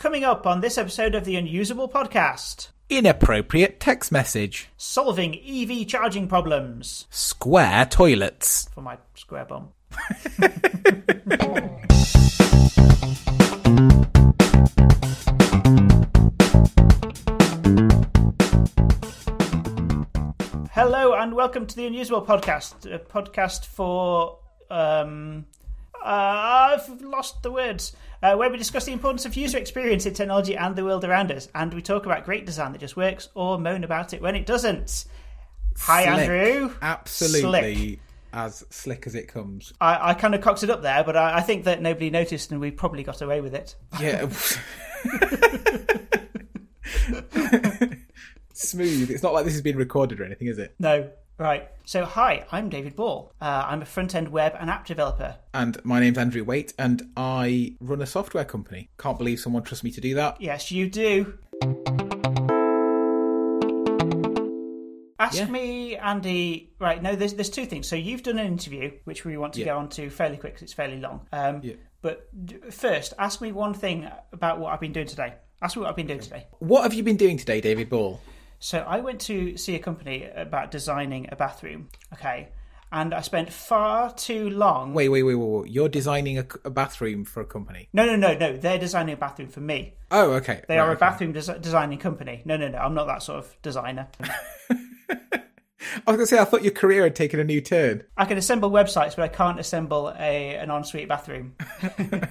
Coming up on this episode of the Unusable Podcast Inappropriate text message. solving EV charging problems Square toilets. for my square bomb. Hello and welcome to the Unusable Podcast, a podcast for um, uh, I've lost the words. Uh, where we discuss the importance of user experience in technology and the world around us, and we talk about great design that just works or moan about it when it doesn't. Hi, Slick. Andrew. Absolutely Slick. as slick as it comes. I, I kind of cocked it up there, but I, I think that nobody noticed, and we probably got away with it. Yeah. Smooth. It's not like this has been recorded or anything, is it? No, right. So, hi, I'm David Ball. Uh, I'm a front end web and app developer. And my name's Andrew Waite, and I run a software company. Can't believe someone trusts me to do that. Yes, you do. Ask Yeah. me, Andy. Right, no, there's there's two things. So you've done an interview, which we want to Yeah. go on to fairly quick 'cause it's fairly long. Um, Yeah. But first, ask me one thing about what I've been doing today. Ask me what I've been doing today. What have you been doing today, David Ball? So I went to see a company about designing a bathroom. Okay, and I spent far too long. Wait, wait, wait, wait. wait. You're designing a, a bathroom for a company. No, no, no, no. They're designing a bathroom for me. Oh, okay. They Right, are a okay. bathroom des- designing company. No, no, no. I'm not that sort of designer. I was going to say, I thought your career had taken a new turn. I can assemble websites, but I can't assemble a an ensuite bathroom.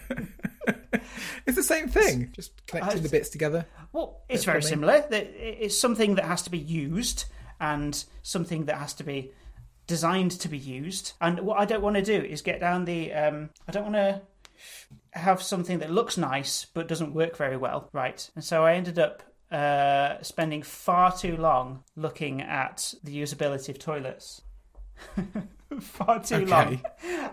It's the same thing, just connecting the bits together. Well, it's very plumbing. similar. It's something that has to be used and something that has to be designed to be used. And what I don't want to do is get down the. Um, I don't want to have something that looks nice but doesn't work very well, right? And so I ended up uh, spending far too long looking at the usability of toilets. far too Okay. long.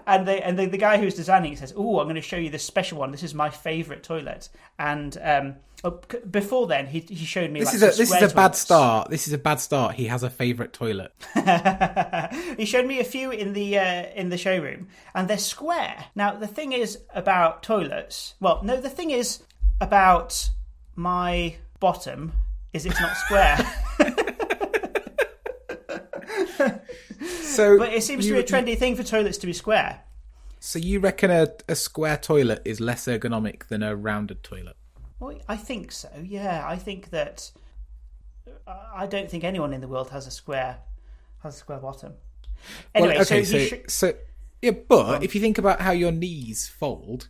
And they and the, the guy who's designing it says, "Oh, I'm going to show you this special one. This is my favorite toilet." And um, oh, before then, he he showed me This like is a this is a bad toilets. start. This is a bad start. He has a favourite toilet. he showed me a few in the uh, in the showroom, and they're square. Now the thing is about toilets. Well, no, the thing is about my bottom is it's not square. So, but it seems you, to be a trendy thing for toilets to be square. So you reckon a, a square toilet is less ergonomic than a rounded toilet? Well, I think so. Yeah, I think that. Uh, I don't think anyone in the world has a square has a square bottom. Anyway, well, okay, so, so sh- so yeah, but if you think about how your knees fold,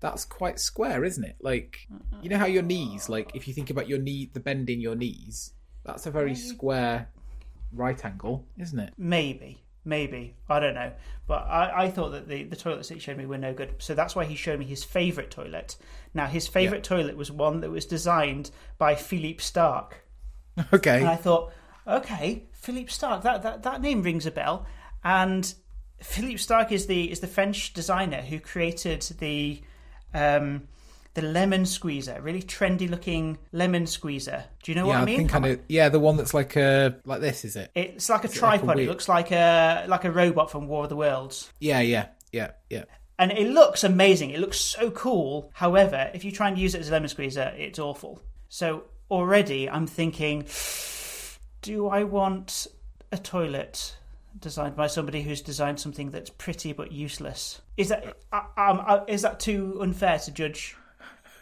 that's quite square, isn't it? Like you know how your knees, like if you think about your knee, the bend in your knees, that's a very square right angle, isn't it? Maybe, maybe I don't know, but I, I thought that the, the toilets that he showed me were no good. So that's why he showed me his favorite toilet. Now his favorite toilet was one that was designed by Philippe Starck, Okay. and I thought, okay, Philippe Starck, that that, that name rings a bell. And Philippe Starck is the is the French designer who created the um, the lemon squeezer, really trendy looking lemon squeezer. Do you know what yeah, I I mean? think I know. Yeah, the one that's like a like this, is it? It's like a it like a tripod. it looks like a like a robot from War of the Worlds. Yeah, yeah, yeah, yeah. And it looks amazing. It looks so cool. However, if you try and use it as a lemon squeezer, it's awful. So already I'm thinking, do I want a toilet designed by somebody who's designed something that's pretty but useless? Is that uh, um, uh, is that too unfair to judge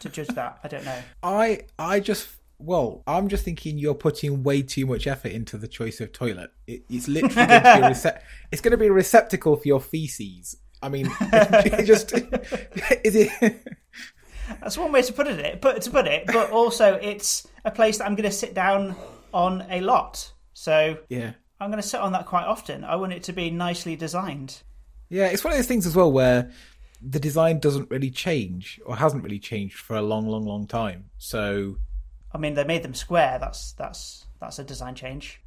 to judge that? I don't know. I I just well, I'm just thinking you're putting way too much effort into the choice of toilet. It, it's literally going to be a rece- it's going to be a receptacle for your feces. I mean, it just is it? That's one way to put it. But to put it, but also it's a place that I'm going to sit down on a lot. So yeah, I'm going to sit on that quite often. I want it to be nicely designed. yeah. It's one of those things as well where the design doesn't really change or hasn't really changed for a long, long, long time. So I mean, they made them square. That's that's that's a design change.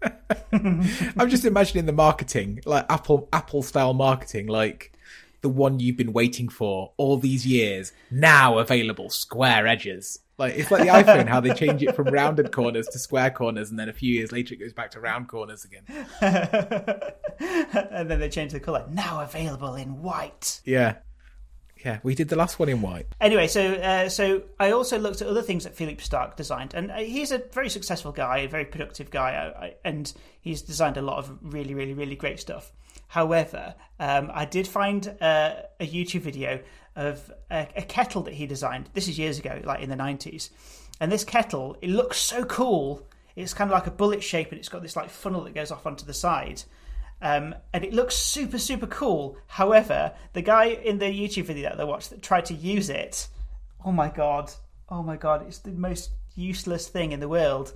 I'm just imagining the marketing, like Apple Apple style marketing, like the one you've been waiting for all these years, now available square edges. Like it's like the iPhone, how they change it from rounded corners to square corners, and then a few years later it goes back to round corners again. and then they change the color. Now available in white. Yeah, Yeah, we did the last one in white. Anyway, so uh, so I also looked at other things that Philippe Starck designed, and uh, he's a very successful guy, a very productive guy, I, I, and he's designed a lot of really, really, really great stuff. However, um, I did find uh, a YouTube video of a, a kettle that he designed. This is years ago, like in the nineties, and this kettle it looks so cool. It's kind of like a bullet shape, and it's got this like funnel that goes off onto the side. Um, and it looks super, super cool. However, the guy in the YouTube video that I watched that tried to use it, oh my god, oh my god, it's the most useless thing in the world.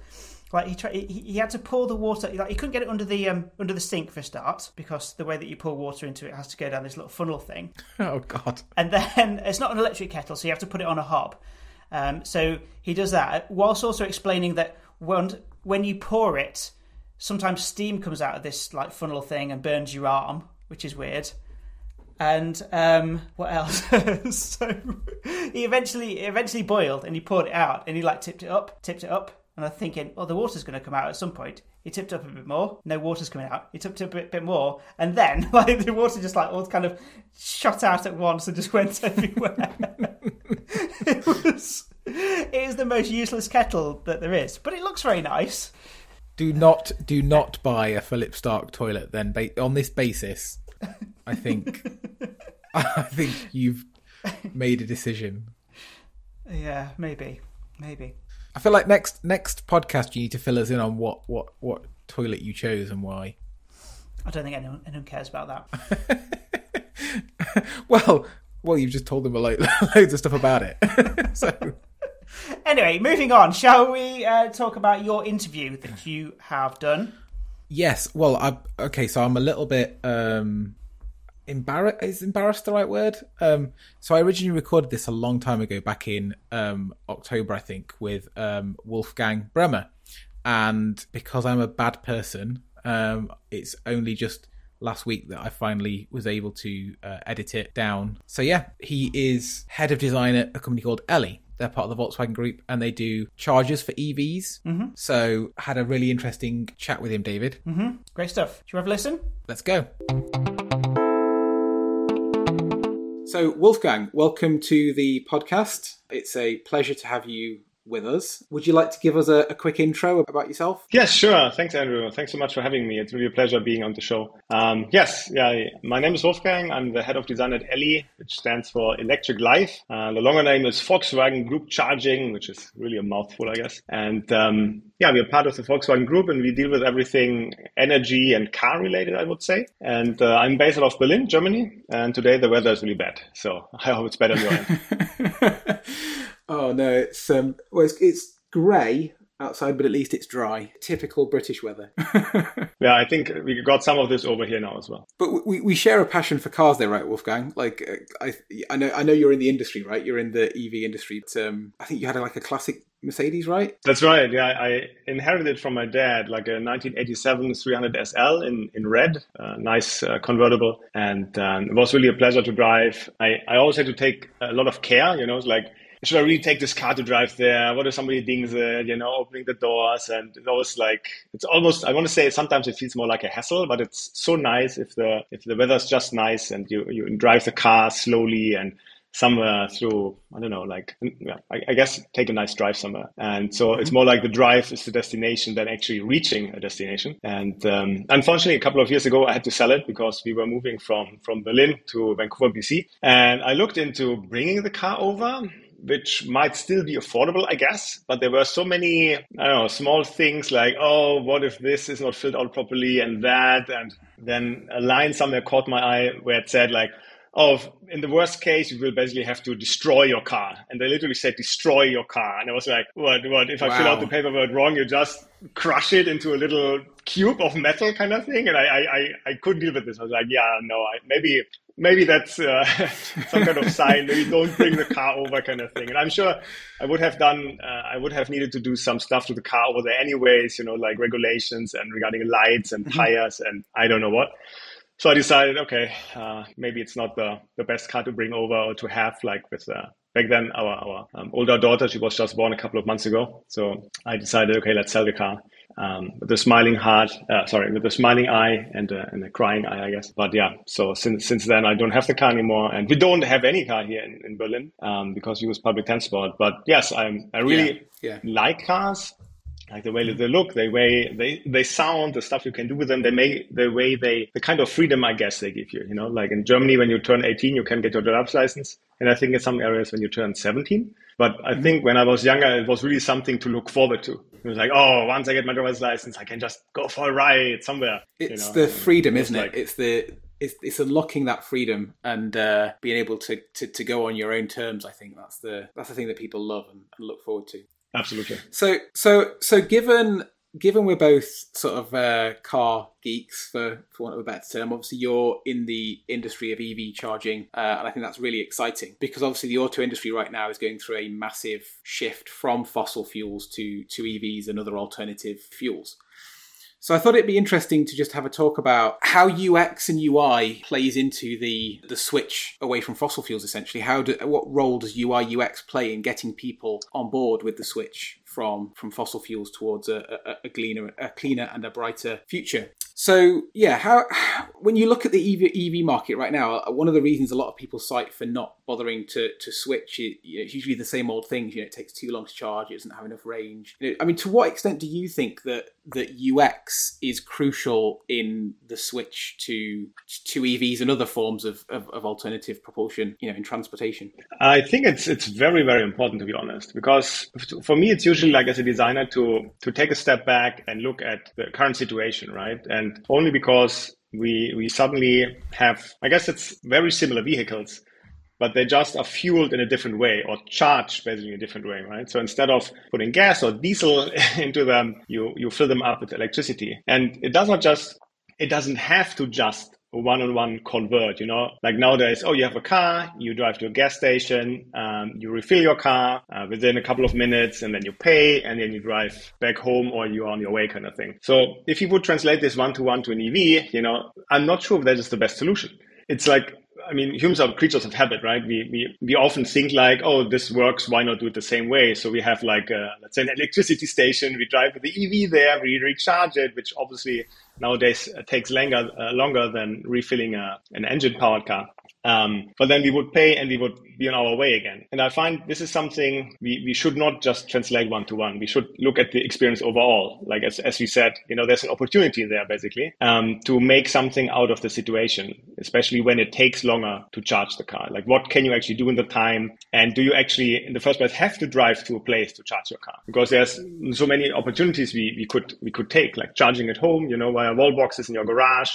Like he tried, he, he had to pour the water. Like he couldn't get it under the um, under the sink for a start because the way that you pour water into it has to go down this little funnel thing. Oh god! And then it's not an electric kettle, so you have to put it on a hob. Um, so he does that whilst also explaining that when when you pour it, sometimes steam comes out of this like funnel thing and burns your arm, which is weird. And um, what else? so he eventually eventually boiled and he poured it out and he like tipped it up, tipped it up, and I'm thinking, oh, the water's going to come out at some point. He tipped up a bit more. No water's coming out. He tipped up a bit, bit more, and then like the water just like all kind of shot out at once and just went everywhere. it was it is the most useless kettle that there is, but it looks very nice. Do not do not buy a Philippe Starck toilet then ba- on this basis. I think I think you've made a decision. Yeah, maybe. Maybe. I feel like next next podcast you need to fill us in on what what what toilet you chose and why. I don't think anyone anyone cares about that. well, well, you've just told them a lo- loads of stuff about it. so Anyway, moving on. Shall we uh, talk about your interview that you have done? yes, well, I okay. So I'm a little bit um embarrassed. Is embarrassed the right word? Um, so I originally recorded this a long time ago, back in um October, I think, with um Wolfgang Bremer, and because I'm a bad person, um, it's only just last week that I finally was able to uh, edit it down. So yeah, he is head of design at a company called Elli. They're part of the Volkswagen Group, and they do chargers for EVs. Mm-hmm. So had a really interesting chat with him, David. Mm-hmm. Great stuff. Should we have a listen? Let's go. So, Wolfgang, welcome to the podcast. It's a pleasure to have you with us. Would you like to give us a, a quick intro about yourself? Yes, sure. Thanks, Andrew. Thanks so much for having me. It's really a pleasure being on the show. Um, yes, yeah. My name is Wolfgang. I'm the head of design at Elli, which stands for Electric Life. Uh, the longer name is Volkswagen Group Charging, which is really a mouthful, I guess. And um, yeah, we're part of the Volkswagen Group, and we deal with everything energy and car related, I would say. And uh, I'm based out of Berlin, Germany. And today the weather is really bad, so I hope it's better on your end. Oh no, it's um, well, it's, it's grey outside, but at least it's dry. Typical British weather. yeah, I think we got some of this over here now as well. But we, we share a passion for cars, there, right, Wolfgang? Like, uh, I I know I know you're in the industry, right? You're in the EV industry. But, um, I think you had a, like a classic Mercedes, right? That's right. Yeah, I inherited from my dad like a 1987 300 SL in in red, uh, nice uh, convertible, and um, it was really a pleasure to drive. I I always had to take a lot of care. You know, it's like should I really take this car to drive there? What if somebody dings it? You know, opening the doors, and it was like it's almost. I want to say sometimes it feels more like a hassle, but it's so nice if the if the weather's just nice and you you drive the car slowly and somewhere through I don't know, like yeah, I, I, guess take a nice drive somewhere. And so it's more like the drive is the destination than actually reaching a destination. And um, unfortunately, a couple of years ago, I had to sell it because we were moving from from Berlin to Vancouver, BC, and I looked into bringing the car over which might still be affordable, I guess. But there were so many, I don't know, small things like, oh, what if this is not filled out properly and that? And then a line somewhere caught my eye where it said, like, oh, in the worst case, you will basically have to destroy your car. And they literally said, destroy your car. And I was like, what, what, if I wow. fill out the paperwork wrong, you just crush it into a little cube of metal kind of thing. And I, I, I couldn't deal with this. I was like, yeah, no, I, maybe maybe that's uh, some kind of sign. That you don't bring the car over kind of thing. And i'm sure i would have done uh, i would have needed to do some stuff to the car over there anyways you know like regulations and regarding lights and mm-hmm. tires and i don't know what. So i decided okay uh, maybe it's not the, the best car to bring over or to have like with uh, back then our, our um, older daughter she was just born a couple of months ago. So i decided okay let's sell the car um, with a smiling heart, uh, sorry, with a smiling eye and a, and a crying eye, I guess. But yeah, so since since then I don't have the car anymore, and we don't have any car here in, in Berlin um, because we use public transport. But yes, I'm I really Yeah, yeah. like cars. Like the way they look, the way they, they sound, the stuff you can do with them, they may the way they the kind of freedom I guess they give you. You know, like in Germany when you turn 18 you can get your driver's license. And I think in some areas when you turn 17. But I think when I was younger it was really something to look forward to. It was like, oh, once I get my driver's license, I can just go for a ride somewhere. you It's know? the freedom, isn't like- it? It's the it's, it's unlocking that freedom and uh, being able to, to, to go on your own terms. I think that's the that's the thing that people love and, and look forward to. Absolutely. So so so given given we're both sort of uh, car geeks for for want of a better term, obviously you're in the industry of EV charging, uh, and I think that's really exciting because obviously the auto industry right now is going through a massive shift from fossil fuels to to EVs and other alternative fuels. So I thought it'd be interesting to just have a talk about how UX and UI plays into the the switch away from fossil fuels. Essentially, how do what role does UI UX play in getting people on board with the switch from from fossil fuels towards a, a, a cleaner a cleaner and a brighter future? So yeah, how when you look at the EV, EV market right now, uh, one of the reasons a lot of people cite for not bothering to to switch is you know, it's usually the same old things. You know, it takes too long to charge, it doesn't have enough range. You know, I mean, to what extent do you think that that UX is crucial in the switch to to EVs and other forms of, of, of alternative propulsion? You know, in transportation. I think it's it's very very important to be honest because for me it's usually like as a designer to to take a step back and look at the current situation, right? And only because we we suddenly have I guess it's very similar vehicles, but they just are fueled in a different way or charged basically in a different way, right? So instead of putting gas or diesel into them, you you fill them up with electricity, and it does not just it doesn't have to just one-on-one convert you know like nowadays oh you have a car you drive to a gas station um, you refill your car uh, within a couple of minutes and then you pay and then you drive back home or you're on your way kind of thing so if you would translate this one-to-one to an ev you know i'm not sure if that is the best solution it's like I mean, humans are creatures of habit, right? We, we, we often think like, oh, this works. Why not do it the same way? So we have like, a, let's say an electricity station. We drive the EV there. We recharge it, which obviously nowadays uh, takes longer, uh, longer than refilling a, an engine powered car. Um, but then we would pay and we would be on our way again. And I find this is something we, we should not just translate one to one. We should look at the experience overall. Like as, as we said, you know, there's an opportunity there basically um, to make something out of the situation, especially when it takes longer to charge the car. Like what can you actually do in the time? And do you actually, in the first place, have to drive to a place to charge your car? Because there's so many opportunities we, we could we could take, like charging at home, you know, via wall boxes in your garage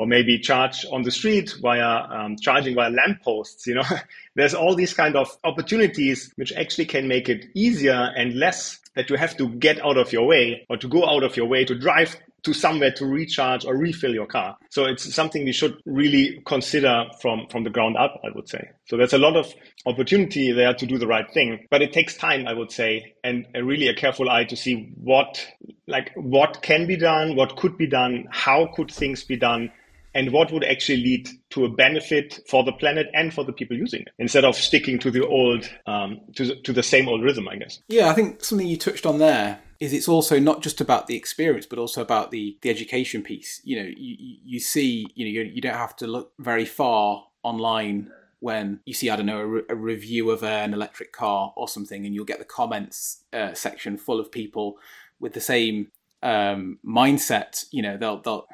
or maybe charge on the street via um, charging via lampposts. You know, there's all these kind of opportunities which actually can make it easier and less that you have to get out of your way or to go out of your way to drive to somewhere to recharge or refill your car. So it's something we should really consider from, from the ground up, I would say. So there's a lot of opportunity there to do the right thing, but it takes time, I would say, and a really a careful eye to see what, like, what can be done, what could be done, how could things be done, and what would actually lead to a benefit for the planet and for the people using it instead of sticking to the old um, to, the, to the same old rhythm i guess Yeah, I think something you touched on there is it's also not just about the experience, but also about the the education piece. You know, you you- see, you know, you, you don't have to look very far online when you see, I don't know, a, re- a review of an electric car or something, and you'll get the comments uh, section full of people with the same um, mindset. You know, they'll they'll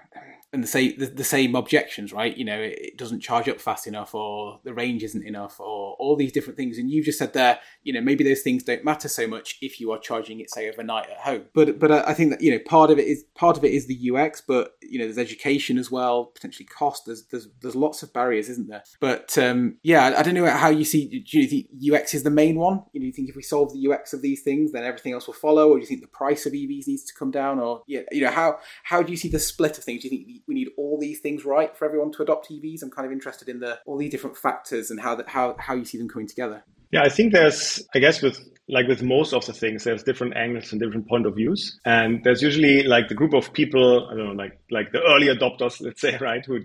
and the same the, the same objections, right? You know, it, it doesn't charge up fast enough, or the range isn't enough, or all these different things. And you just said there, you know, maybe those things don't matter so much if you are charging it, say, overnight at home. But but I think that you know part of it is part of it is the UX, but you know, there's education as well, potentially cost. There's there's there's lots of barriers, isn't there? But um, yeah, I, I don't know how you see. Do you think UX is the main one? You know, do you think if we solve the UX of these things, then everything else will follow, or do you think the price of EVs needs to come down, or yeah, you know, how how do you see the split of things? Do you think we need all these things right for everyone to adopt EVs? I'm kind of interested in the all these different factors and how that how how you see them coming together. Yeah, I think there's, I guess, with like with most of the things, there's different angles and different point of views, and there's usually like the group of people, I don't know, like like the early adopters, let's say, right, who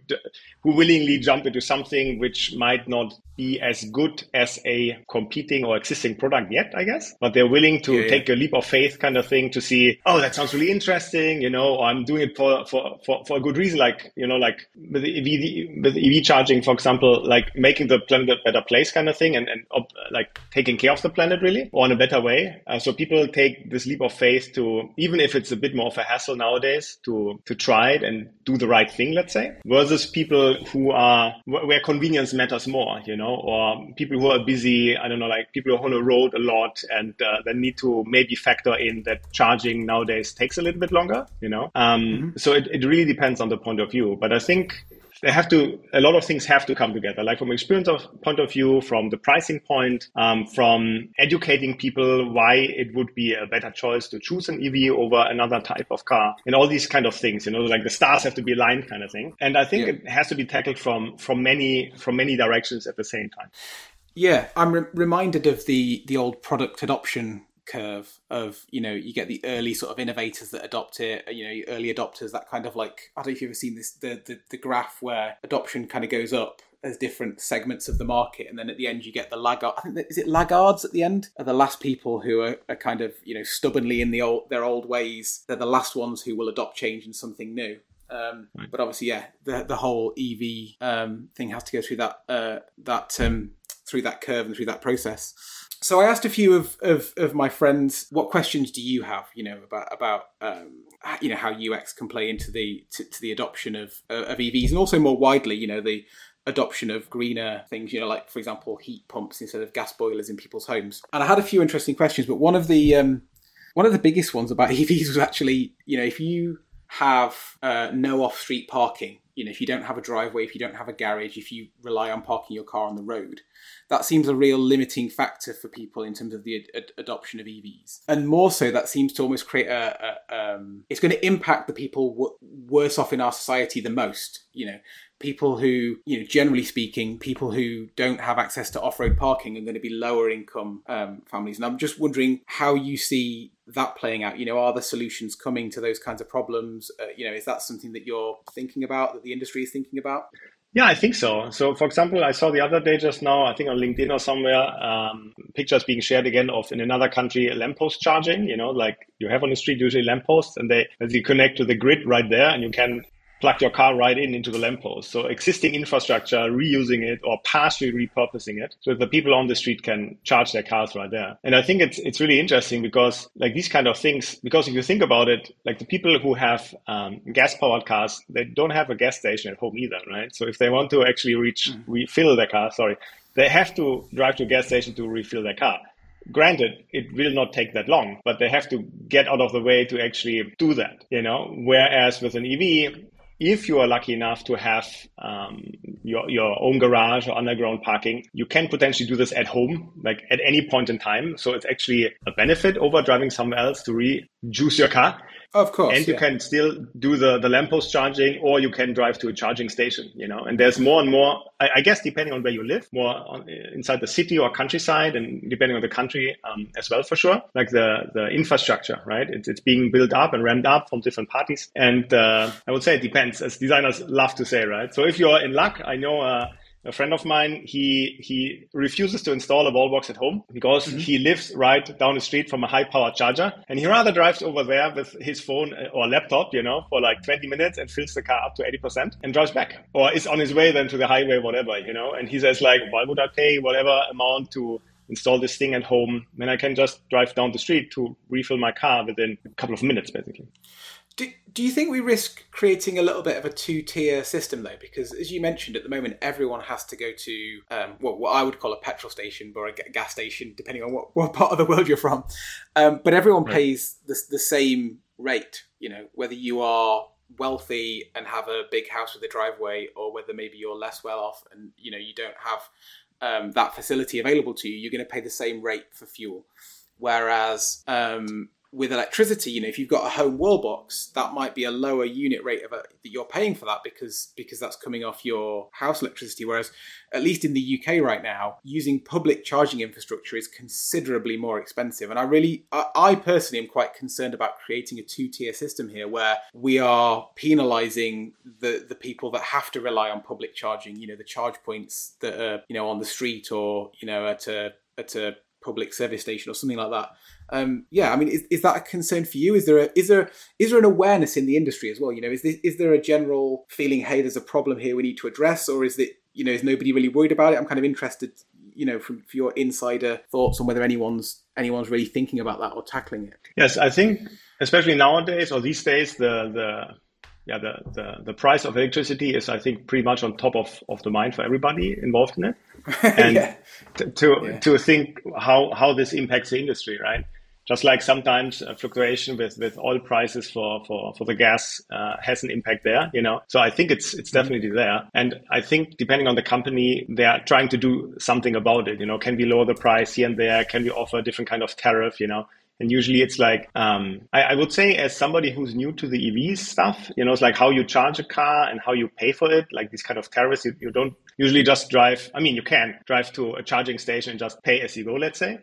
who willingly jump into something which might not be as good as a competing or existing product yet, I guess, but they're willing to Yeah, take a leap of faith kind of thing to see, oh, that sounds really interesting, you know, or I'm doing it for for for, for a good reason, like you know, like with EV with EV charging, for example, like making the planet a better place kind of thing, and and like taking care of the planet really, or a better way. Uh, so people take this leap of faith to, even if it's a bit more of a hassle nowadays, to to try it and do the right thing, let's say, versus people who are where convenience matters more, you know, or people who are busy. I don't know, like people who are on the road a lot and uh, then need to maybe factor in that charging nowadays takes a little bit longer, you know. Um, So it, it really depends on the point of view, but I think they have to a lot of things have to come together. Like from an experience of point of view from the pricing point um, from educating people why it would be a better choice to choose an ev over another type of car and all these kind of things you know like the stars have to be aligned kind of thing. And i think Yeah. it has to be tackled from from many from many directions at the same time. Yeah, I'm re- reminded of the the old product adoption curve of you know you get the early sort of innovators that adopt it you know early adopters that kind of like i don't know if you've ever seen this the the, the graph where adoption kind of goes up as different segments of the market and then at the end you get the laggard i think that, is it laggards at the end? Are the last people who are, are kind of you know stubbornly in the old their old ways they're the last ones who will adopt change and something new. Um, but obviously, yeah, the the whole EV um, thing has to go through that uh, that um, through that curve and through that process. So I asked a few of, of, of my friends, what questions do you have, you know, about about um, you know how UX can play into the to, to the adoption of uh, of EVs and also more widely, you know, the adoption of greener things, you know, like for example, heat pumps instead of gas boilers in people's homes. And I had a few interesting questions, but one of the um, one of the biggest ones about EVs was actually, you know, if you have uh, no off street parking, you know, if you don't have a driveway, if you don't have a garage, if you rely on parking your car on the road, that seems a real limiting factor for people in terms of the ad- ad- adoption of EVs. And more so, that seems to almost create a, a um, it's going to impact the people w- worse off in our society the most. You know, people who, you know, generally speaking, people who don't have access to off-road parking are going to be lower income um, families. And I'm just wondering how you see that playing out. You know, are the solutions coming to those kinds of problems? Uh, you know, is that something that you're thinking about, that the industry is thinking about? Yeah, I think so. So, for example, I saw the other day just now, I think on LinkedIn or somewhere, um, pictures being shared again of in another country lamppost charging. You know, like you have on the street usually lampposts, and they as you connect to the grid right there, and you can plug your car right in into the lamppost. So existing infrastructure, reusing it or partially repurposing it, so that the people on the street can charge their cars right there. And I think it's it's really interesting because like these kind of things, because if you think about it, like the people who have um, gas powered cars, they don't have a gas station at home either, right? So if they want to actually reach refill their car, sorry, they have to drive to a gas station to refill their car. Granted, it will not take that long, but they have to get out of the way to actually do that, you know. Whereas with an EV, if you are lucky enough to have um, your, your own garage or underground parking, you can potentially do this at home, like at any point in time. So it's actually a benefit over driving somewhere else to re-juice your car. Of course, and you yeah. can still do the, the lamppost charging or you can drive to a charging station, you know, and there's more and more, I, I guess, depending on where you live, more on, inside the city or countryside and depending on the country um, as well, for sure, like the, the infrastructure, right? It's, it's being built up and ramped up from different parties. And uh, I would say it depends, as designers love to say, right? So if you're in luck, I know uh, a friend of mine, he he refuses to install a wall box at home because Mm-hmm. he lives right down the street from a high powered charger, and he rather drives over there with his phone uh, or laptop, you know, for like 20 minutes and fills the car up to 80% and drives back, or is on his way then to the highway, whatever, you know. And he says like, why would I pay whatever amount to install this thing at home when I can just drive down the street to refill my car within a couple of minutes, basically. Do, do you think we risk creating a little bit of a two tier system though? Because as you mentioned, at the moment, everyone has to go to um, what, what I would call a petrol station or a gas station, depending on what, what part of the world you're from. Um, but everyone Right. pays the, the same rate, you know, whether you are wealthy and have a big house with a driveway or whether maybe you're less well off and, you know, you don't have um, that facility available to you, you're going to pay the same rate for fuel. Whereas um, with electricity, you know, if you've got a home wall box, that might be a lower unit rate of a, that you're paying for that because because that's coming off your house electricity. Whereas, at least in the UK right now, using public charging infrastructure is considerably more expensive. And I really, I, I personally am quite concerned about creating a two tier system here where we are penalising the the people that have to rely on public charging. You know, the charge points that are you know on the street or you know at a at a public service station or something like that. Um, yeah, I mean, is, is that a concern for you? Is there a, is there is there an awareness in the industry as well? You know, is this, is there a general feeling, hey, there's a problem here we need to address, or is it you know is nobody really worried about it? I'm kind of interested, you know, from for your insider thoughts on whether anyone's anyone's really thinking about that or tackling it. Yes, I think especially nowadays or these days, the the yeah the, the the price of electricity is I think pretty much on top of of the mind for everybody involved in it, and yeah. to to, yeah. to think how how this impacts the industry, right? just like sometimes a fluctuation with, with oil prices for, for, for the gas uh, has an impact there, you know. So I think it's it's mm-hmm. definitely there. And I think depending on the company, they are trying to do something about it. You know, can we lower the price here and there? Can we offer a different kind of tariff? You know. And usually it's like, um, I, I, would say as somebody who's new to the EV stuff, you know, it's like how you charge a car and how you pay for it, like these kind of tariffs, you, you don't usually just drive. I mean, you can drive to a charging station and just pay as you go, let's say.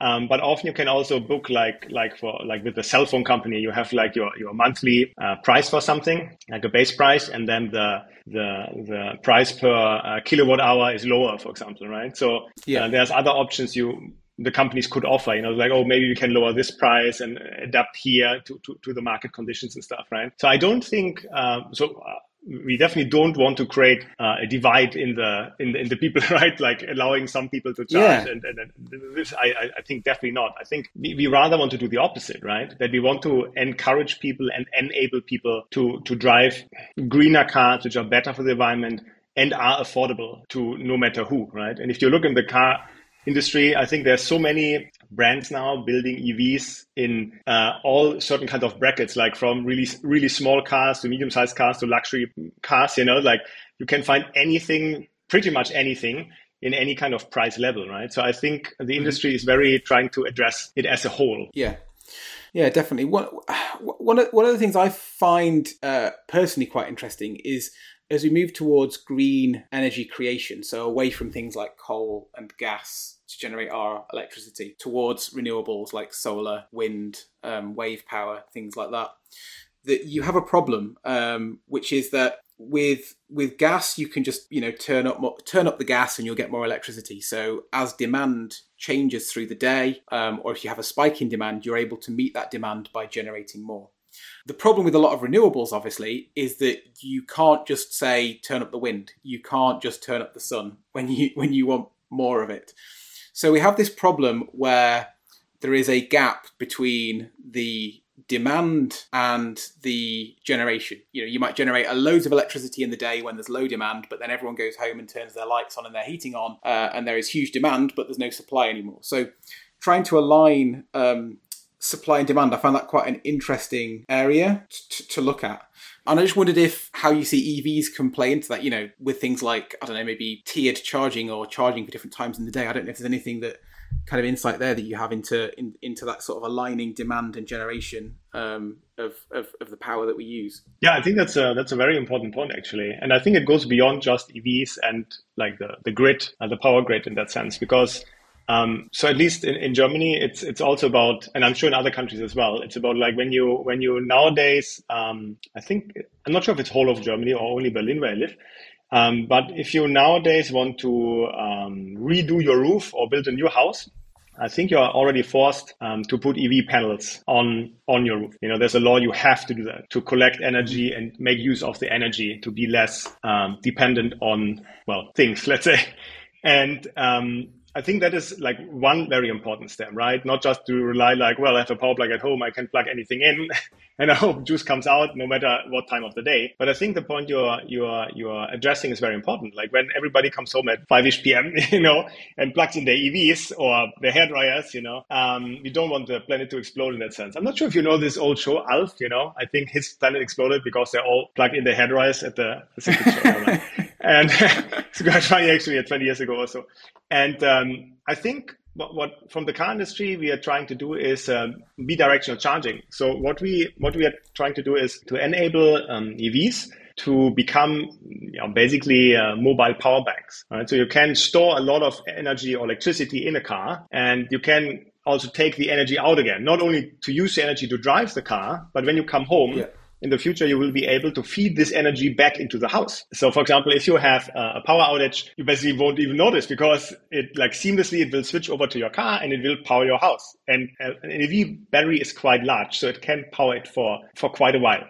Um, but often you can also book like like for like with the cell phone company, you have like your your monthly uh, price for something, like a base price, and then the the the price per uh, kilowatt hour is lower, for example, right? So yeah. Uh, there's other options you the companies could offer, you know, like, oh, maybe we can lower this price and adapt here to, to, to the market conditions and stuff, right? So I don't think, uh, so uh, we definitely don't want to create uh, a divide in the, in the in the people, right? Like allowing some people to charge, yeah. and, and, and, this I, I think definitely not. I think we, we rather want to do the opposite, right? That we want to encourage people and enable people to to drive greener cars, which are better for the environment and are affordable to no matter who, right? And if you look in the car industry. I think there's so many brands now building EVs in uh, all certain kinds of brackets, like from really really small cars to medium sized cars to luxury cars. You know, like you can find anything, pretty much anything. In any kind of price level, right? So I think the mm-hmm. industry is very trying to address it as a whole. Yeah, yeah, definitely. One one of, one of the things I find uh, personally quite interesting is as we move towards green energy creation, so away from things like coal and gas to generate our electricity, towards renewables like solar, wind, um, wave power, things like that, that you have a problem, um, which is that with with gas you can just you know turn up more, turn up the gas and you'll get more electricity. So as demand changes through the day um, or if you have a spike in demand you're able to meet that demand by generating more the problem with a lot of renewables, obviously, is that you can't just say turn up the wind. You can't just turn up the sun when you when you want more of it. So we have this problem where there is a gap between the demand and the generation. You know, you might generate a loads of electricity in the day when there's low demand, but then everyone goes home and turns their lights on and their heating on, uh, and there is huge demand, but there's no supply anymore. So, trying to align um, supply and demand, I found that quite an interesting area to, to look at. And I just wondered if how you see EVs can play into that, you know, with things like, I don't know, maybe tiered charging or charging for different times in the day. I don't know if there's anything that kind of insight there that you have into in, into that sort of aligning demand and generation um, of, of, of the power that we use. Yeah, I think that's a that's a very important point actually, and I think it goes beyond just EVs and like the the grid, uh, the power grid in that sense, because um, so at least in, in Germany, it's it's also about, and I'm sure in other countries as well. It's about like when you when you nowadays, um, I think I'm not sure if it's whole of Germany or only Berlin where I live. Um, but if you nowadays want to um, redo your roof or build a new house, I think you are already forced um, to put PV panels on on your roof. You know, there's a law you have to do that to collect energy and make use of the energy to be less um, dependent on well things. Let's say, and um, I think that is like one very important step, right? Not just to rely like, well, I have a power plug at home, I can plug anything in, and I hope juice comes out no matter what time of the day. But I think the point you're you're you're addressing is very important. Like when everybody comes home at five ish p.m., you know, and plugs in their EVs or their hair dryers, you know, um, we don't want the planet to explode in that sense. I'm not sure if you know this old show, Alf. You know, I think his planet exploded because they're all plugged in their hair dryers at the, the show. and it's quite funny actually, 20 years ago or so. And um, I think what, what, from the car industry we are trying to do is um, bidirectional charging. So what we what we are trying to do is to enable um, EVs to become you know, basically uh, mobile power banks. Right? So you can store a lot of energy or electricity in a car, and you can also take the energy out again. Not only to use the energy to drive the car, but when you come home. Yeah in the future, you will be able to feed this energy back into the house. So, for example, if you have a power outage, you basically won't even notice because it like seamlessly it will switch over to your car and it will power your house. And uh, an EV battery is quite large, so it can power it for for quite a while.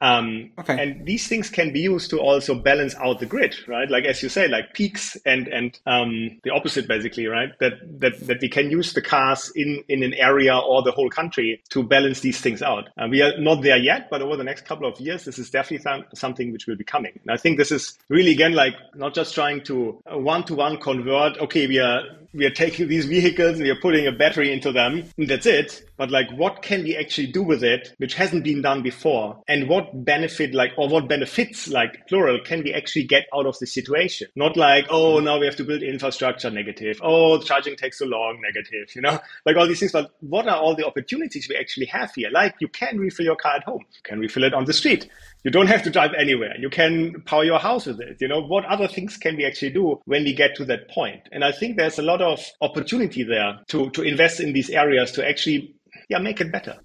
Um, okay. And these things can be used to also balance out the grid, right? Like as you say, like peaks and and um, the opposite, basically, right? That that that we can use the cars in in an area or the whole country to balance these things out. Uh, we are not there yet, but over the next couple of years, this is definitely th- something which will be coming. And I think this is really again like not just trying to one to one convert. Okay, we are we are taking these vehicles and we are putting a battery into them and that's it. But like what can we actually do with it which hasn't been done before? And what benefit like or what benefits like plural can we actually get out of the situation? Not like oh now we have to build infrastructure negative. Oh charging takes so long negative you know? Like all these things. But what are all the opportunities we actually have here? Like you can refill your car at home. You can refill it on the street you don't have to drive anywhere. You can power your house with it. You know, what other things can we actually do when we get to that point? And I think there's a lot of opportunity there to, to invest in these areas to actually, yeah, make it better.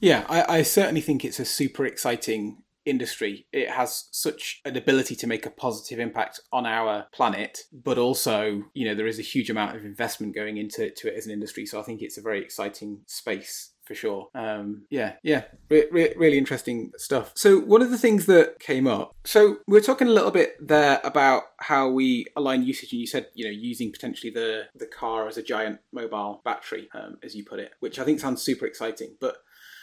Yeah, I, I certainly think it's a super exciting industry. It has such an ability to make a positive impact on our planet, but also, you know, there is a huge amount of investment going into to it as an industry. So I think it's a very exciting space for sure. Um, yeah, yeah, re- re- really interesting stuff. So one of the things that came up, so we are talking a little bit there about how we align usage, and you said you know using potentially the the car as a giant mobile battery, um, as you put it, which I think sounds super exciting, but.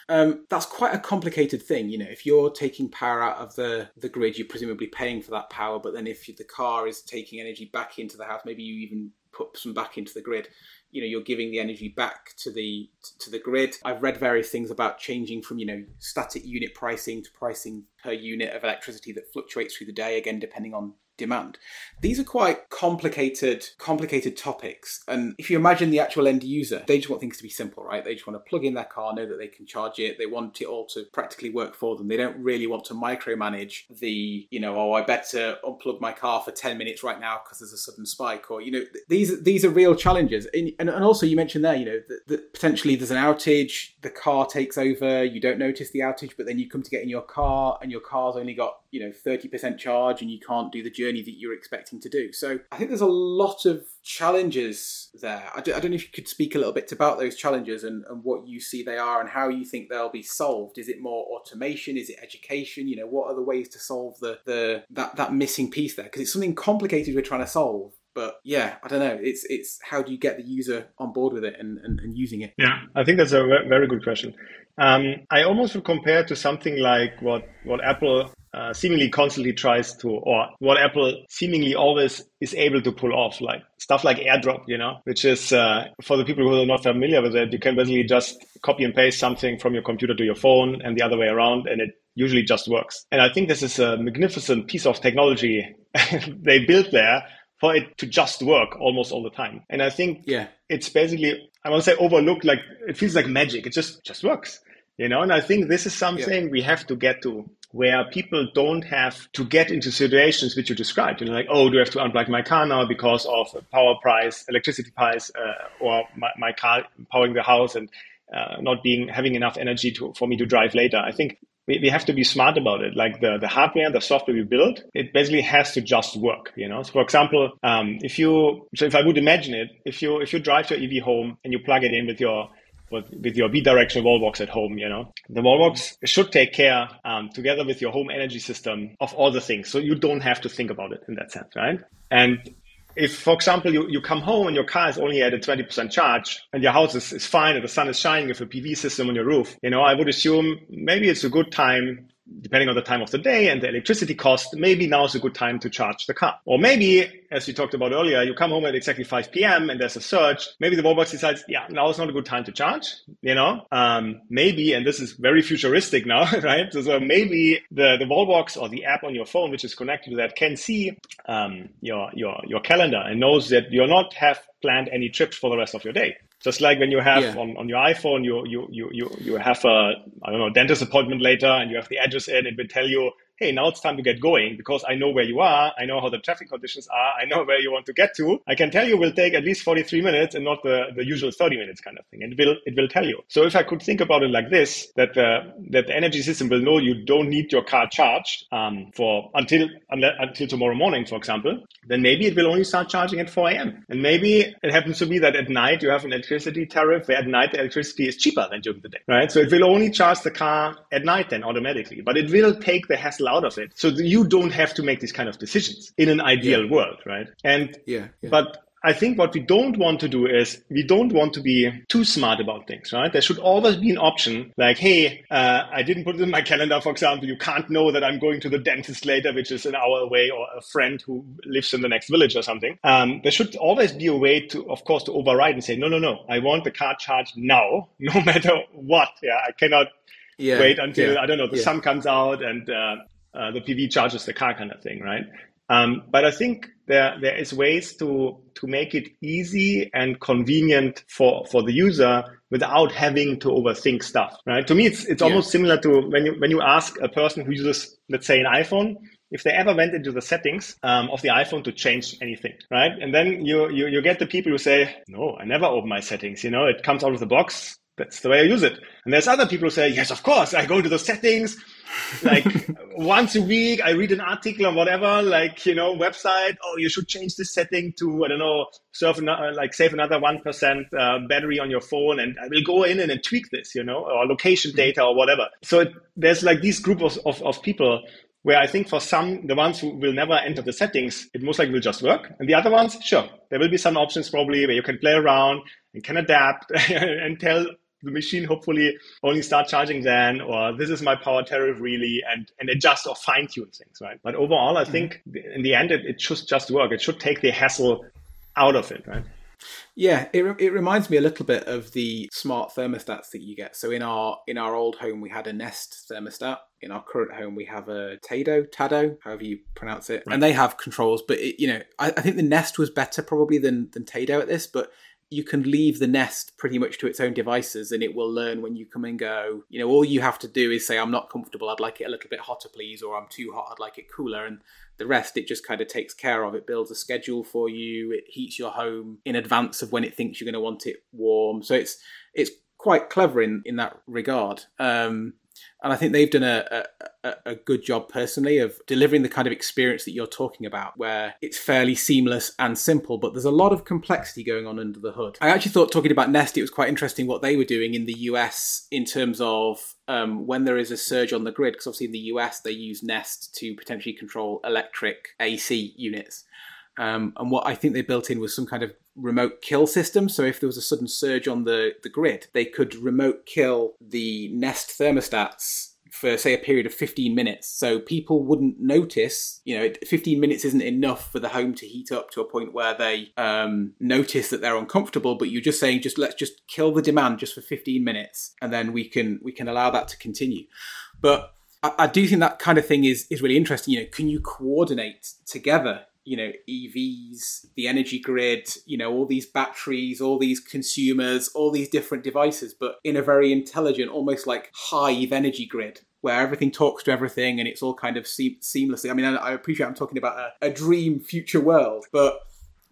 Um, that's quite a complicated thing, you know. If you're taking power out of the, the grid, you're presumably paying for that power. But then, if the car is taking energy back into the house, maybe you even put some back into the grid you know you're giving the energy back to the to the grid. I've read various things about changing from you know static unit pricing to pricing per unit of electricity that fluctuates through the day again depending on demand. These are quite complicated, complicated topics. And if you imagine the actual end user, they just want things to be simple, right? They just want to plug in their car, know that they can charge it. They want it all to practically work for them. They don't really want to micromanage the, you know, oh, I better unplug my car for 10 minutes right now because there's a sudden spike. Or, you know, these these are real challenges. And, and, also, you mentioned there, you know, that, that potentially there's an outage, the car takes over, you don't notice the outage, but then you come to get in your car and your car's only got, you know, 30% charge and you can't do the journey journey that you're expecting to do. So I think there's a lot of challenges there. I, do, I don't know if you could speak a little bit about those challenges and, and what you see they are and how you think they'll be solved. Is it more automation? Is it education? You know, what are the ways to solve the, the that, that missing piece there? Because it's something complicated we're trying to solve but yeah i don't know it's it's how do you get the user on board with it and, and, and using it yeah i think that's a very good question um, i almost would compare to something like what what apple uh, seemingly constantly tries to, or what Apple seemingly always is able to pull off, like stuff like AirDrop, you know, which is uh, for the people who are not familiar with it, you can basically just copy and paste something from your computer to your phone and the other way around, and it usually just works. And I think this is a magnificent piece of technology they built there for it to just work almost all the time. And I think yeah. it's basically, I want to say overlooked, like it feels like magic. It just just works, you know. And I think this is something yeah. we have to get to where people don't have to get into situations which you described. You know, like, oh, do I have to unplug my car now because of power price, electricity price, uh, or my, my, car powering the house and uh, not being having enough energy to, for me to drive later. I think we, we have to be smart about it. Like the, the hardware, the software we build, it basically has to just work. You know, so for example, um, if you so if I would imagine it, if you if you drive your EV home and you plug it in with your with, with your bidirectional wall box at home, you know, the wall box should take care um, together with your home energy system of all the things. So you don't have to think about it in that sense, right? And if, for example, you, you come home and your car is only at a 20% charge and your house is, is fine and the sun is shining with a PV system on your roof, you know, I would assume maybe it's a good time depending on the time of the day and the electricity cost, maybe now is a good time to charge the car. Or maybe, as we talked about earlier, you come home at exactly 5 p.m. and there's a surge. Maybe the wallbox decides, yeah, now is not a good time to charge. You know, um, maybe, and this is very futuristic now, right? So, so, maybe the the wallbox or the app on your phone, which is connected to that, can see um, your your your calendar and knows that you're not have planned any trips for the rest of your day. Just like when you have yeah. on, on your iPhone, you, you, you, you, you have a, I don't know, dentist appointment later and you have the address in, it will tell you, hey, now it's time to get going because I know where you are. I know how the traffic conditions are. I know where you want to get to. I can tell you will take at least 43 minutes and not the, the usual 30 minutes kind of thing. And it will, it will tell you. So if I could think about it like this, that the, that the energy system will know you don't need your car charged, um, for until, until tomorrow morning, for example, then maybe it will only start charging at 4 a.m. And maybe it happens to be that at night you have an electricity tariff where at night the electricity is cheaper than during the day, right? So it will only charge the car at night then automatically, but it will take the hassle out of it. So you don't have to make these kind of decisions in an ideal yeah. world, right? And yeah, yeah. but I think what we don't want to do is we don't want to be too smart about things, right? There should always be an option like, hey, uh, I didn't put it in my calendar, for example. You can't know that I'm going to the dentist later, which is an hour away, or a friend who lives in the next village or something. Um, there should always be a way to, of course, to override and say, no, no, no, I want the car charged now, no matter what. Yeah, I cannot yeah, wait until yeah, I don't know the yeah. sun comes out and uh, uh, the PV charges the car kind of thing, right? Um, but I think there there is ways to to make it easy and convenient for for the user without having to overthink stuff, right? To me, it's it's yeah. almost similar to when you when you ask a person who uses let's say an iPhone if they ever went into the settings um, of the iPhone to change anything, right? And then you, you you get the people who say, no, I never open my settings. You know, it comes out of the box. That's the way I use it. And there's other people who say, yes, of course, I go to the settings like once a week i read an article or whatever like you know website oh you should change this setting to i don't know serve another, like save another 1% uh, battery on your phone and i will go in and, and tweak this you know or location data or whatever so it, there's like these group of, of, of people where I think for some, the ones who will never enter the settings, it most likely will just work. And the other ones, sure, there will be some options probably where you can play around and can adapt and tell the machine hopefully only start charging then, or this is my power tariff really, and, and adjust or fine tune things, right? But overall, I mm-hmm. think in the end, it, it should just work. It should take the hassle out of it, right? Yeah, it, it reminds me a little bit of the smart thermostats that you get. So in our in our old home, we had a Nest thermostat. In our current home, we have a Tado, Tado, however you pronounce it, right. and they have controls. But it, you know, I, I, think the Nest was better probably than than Tado at this. But you can leave the nest pretty much to its own devices and it will learn when you come and go. You know, all you have to do is say, I'm not comfortable, I'd like it a little bit hotter, please, or I'm too hot, I'd like it cooler. And the rest, it just kind of takes care of. It builds a schedule for you, it heats your home in advance of when it thinks you're going to want it warm. So it's it's quite clever in, in that regard. Um, and I think they've done a, a, a, good job personally of delivering the kind of experience that you're talking about, where it's fairly seamless and simple, but there's a lot of complexity going on under the hood. I actually thought talking about Nest, it was quite interesting what they were doing in the US in terms of um, when there is a surge on the grid, because obviously in the US they use Nest to potentially control electric AC units. Um, and what I think they built in was some kind of remote kill system. So if there was a sudden surge on the, the grid, they could remote kill the Nest thermostats for say a period of 15 minutes. So people wouldn't notice you know 15 minutes isn't enough for the home to heat up to a point where they um, notice that they're uncomfortable but you're just saying just let's just kill the demand just for 15 minutes and then we can we can allow that to continue. But I, I do think that kind of thing is is really interesting. You know can you coordinate together you know EVs, the energy grid, you know all these batteries, all these consumers, all these different devices, but in a very intelligent, almost like hive energy grid where everything talks to everything and it's all kind of se- seamlessly. I mean, I, I appreciate I'm talking about a, a dream future world, but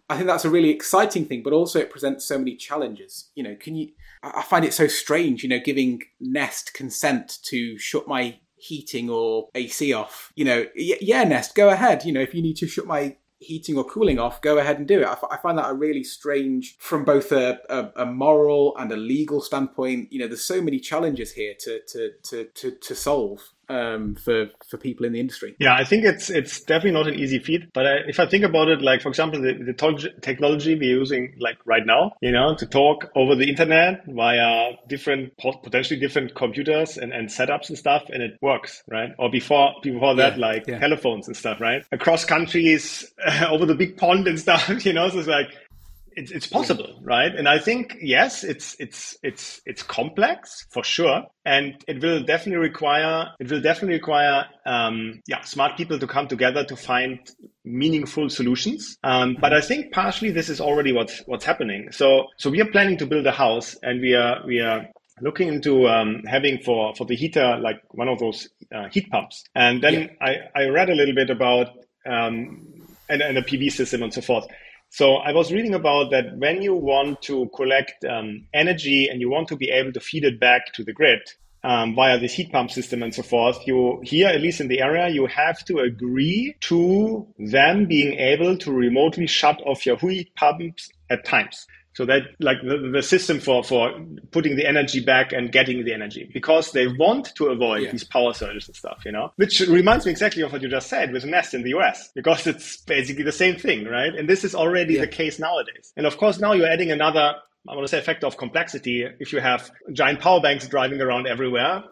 I think that's a really exciting thing. But also, it presents so many challenges. You know, can you? I find it so strange, you know, giving Nest consent to shut my heating or AC off. You know, yeah, Nest, go ahead. You know, if you need to shut my heating or cooling off, go ahead and do it. I, f- I find that a really strange, from both a, a, a, moral and a legal standpoint. You know, there's so many challenges here to to to to, to solve. um, for for people in the industry. Yeah, I think it's it's definitely not an easy feat. But I, if I think about it, like for example, the, the technology we're using like right now, you know, to talk over the internet via different potentially different computers and, and setups and stuff, and it works, right? Or before before that, yeah, like yeah. telephones and stuff, right? Across countries, over the big pond and stuff, you know. So it's like it's, it's possible, right? And I think yes, it's it's it's it's complex for sure, and it will definitely require it will definitely require um, yeah smart people to come together to find meaningful solutions. Um, but I think partially this is already what's what's happening. So so we are planning to build a house, and we are we are looking into um, having for for the heater like one of those uh, heat pumps, and then yeah. I I read a little bit about um, and, and a PV system and so forth. So I was reading about that when you want to collect um, energy and you want to be able to feed it back to the grid um, via this heat pump system and so forth, you here, at least in the area, you have to agree to them being able to remotely shut off your heat pumps at times. So that like the, the system for, for putting the energy back and getting the energy because they want to avoid yeah. these power surges and stuff, you know, which reminds me exactly of what you just said with Nest in the US because it's basically the same thing, right? And this is already yeah. the case nowadays. And of course, now you're adding another, I want to say factor of complexity. If you have giant power banks driving around everywhere,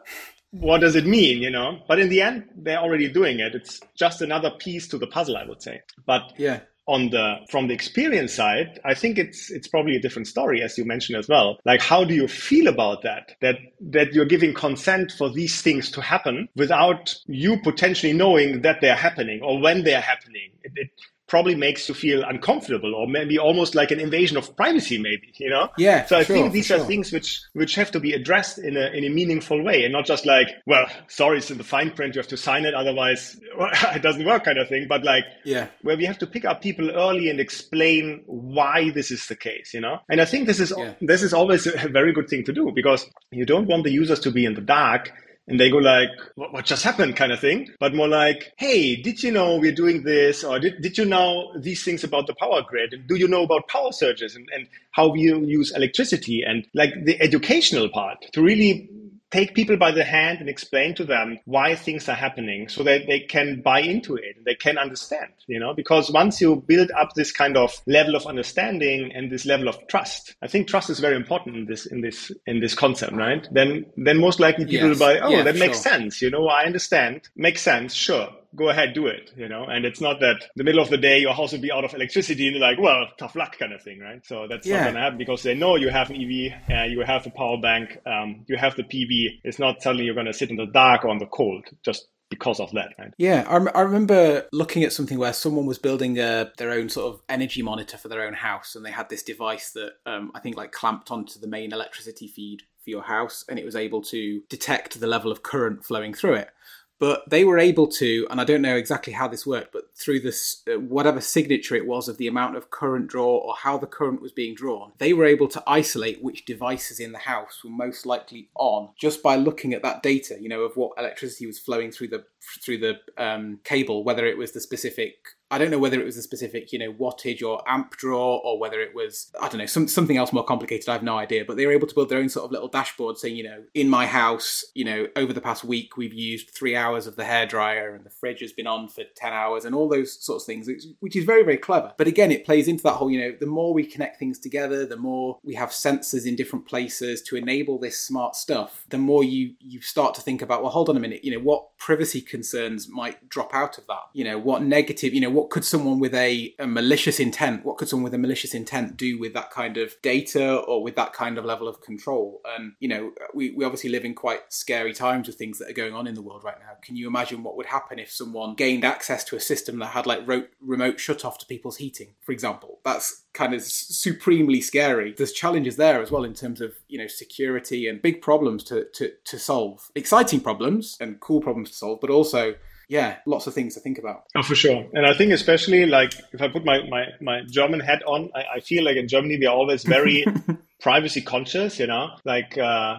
what does it mean, you know? But in the end, they're already doing it. It's just another piece to the puzzle, I would say. But yeah, on the from the experience side i think it's it's probably a different story as you mentioned as well. Like how do you feel about that? That that you're giving consent for these things to happen without you potentially knowing that they're happening or when they're happening. It, it probably makes you feel uncomfortable or maybe almost like an invasion of privacy maybe you know yeah so i sure, think these are sure. things which which have to be addressed in a in a meaningful way and not just like well sorry it's in the fine print you have to sign it otherwise well, it doesn't work kind of thing but like yeah where we have to pick up people early and explain why this is the case you know and i think this is yeah. this is always a very good thing to do because you don't want the users to be in the dark and they go like, what, what, just happened kind of thing, but more like, hey, did you know we're doing this? Or did, did you know these things about the power grid? And do you know about power surges and, and how we use electricity and like the educational part to really take people by the hand and explain to them why things are happening so that they can buy into it and they can understand you know? Because once you build up this kind of level of understanding and this level of trust i think trust is very important in this in this in this concept right? Then then most likely people yes. will buy oh yeah, that sure. makes sense. You know i understand. Makes sense. Sure go ahead, do it, you know? And it's not that the middle of the day your house will be out of electricity and you're like, well, tough luck kind of thing, right? So that's yeah. not going to happen because they know you have an EV, uh, you have a power bank, um, you have the PV. It's not suddenly you're going to sit in the dark or on the cold just because of that, right? Yeah, I, I remember looking at something where someone was building a, their own sort of energy monitor for their own house, and they had this device that um, I think like clamped onto the main electricity feed for your house, and it was able to detect the level of current flowing through it but they were able to, and I don't know exactly how this worked, but through this, uh, whatever signature it was of the amount of current draw or how the current was being drawn, they were able to isolate which devices in the house were most likely on just by looking at that data, you know, of what electricity was flowing through the through the um, cable, whether it was the specific I don't know whether it was a specific, you know, wattage or amp draw, or whether it was, I don't know, some, something else more complicated. I have no idea. But they were able to build their own sort of little dashboard saying, you know, in my house, you know, over the past week, we've used three hours of the hairdryer and the fridge has been on for 10 hours and all those sorts of things, which is very, very clever. But again, it plays into that whole, you know, the more we connect things together, the more we have sensors in different places to enable this smart stuff, the more you, you start to think about, well, hold on a minute, you know, what privacy concerns might drop out of that? You know, what negative, you know, what could someone with a, a, malicious intent, what could someone with a malicious intent do with that kind of data or with that kind of level of control? And, you know, we, we obviously live in quite scary times with things that are going on in the world right now. Can you imagine what would happen if someone gained access to a system that had like ro- remote shut off to people's heating, for example? That's kind of supremely scary. There's challenges there as well in terms of, you know, security and big problems to, to, to solve. Exciting problems and cool problems to solve, but also yeah, lots of things to think about. Oh, for sure. And I think especially like if I put my, my, my German hat on, I, I feel like in Germany we are always very privacy conscious, you know, like uh,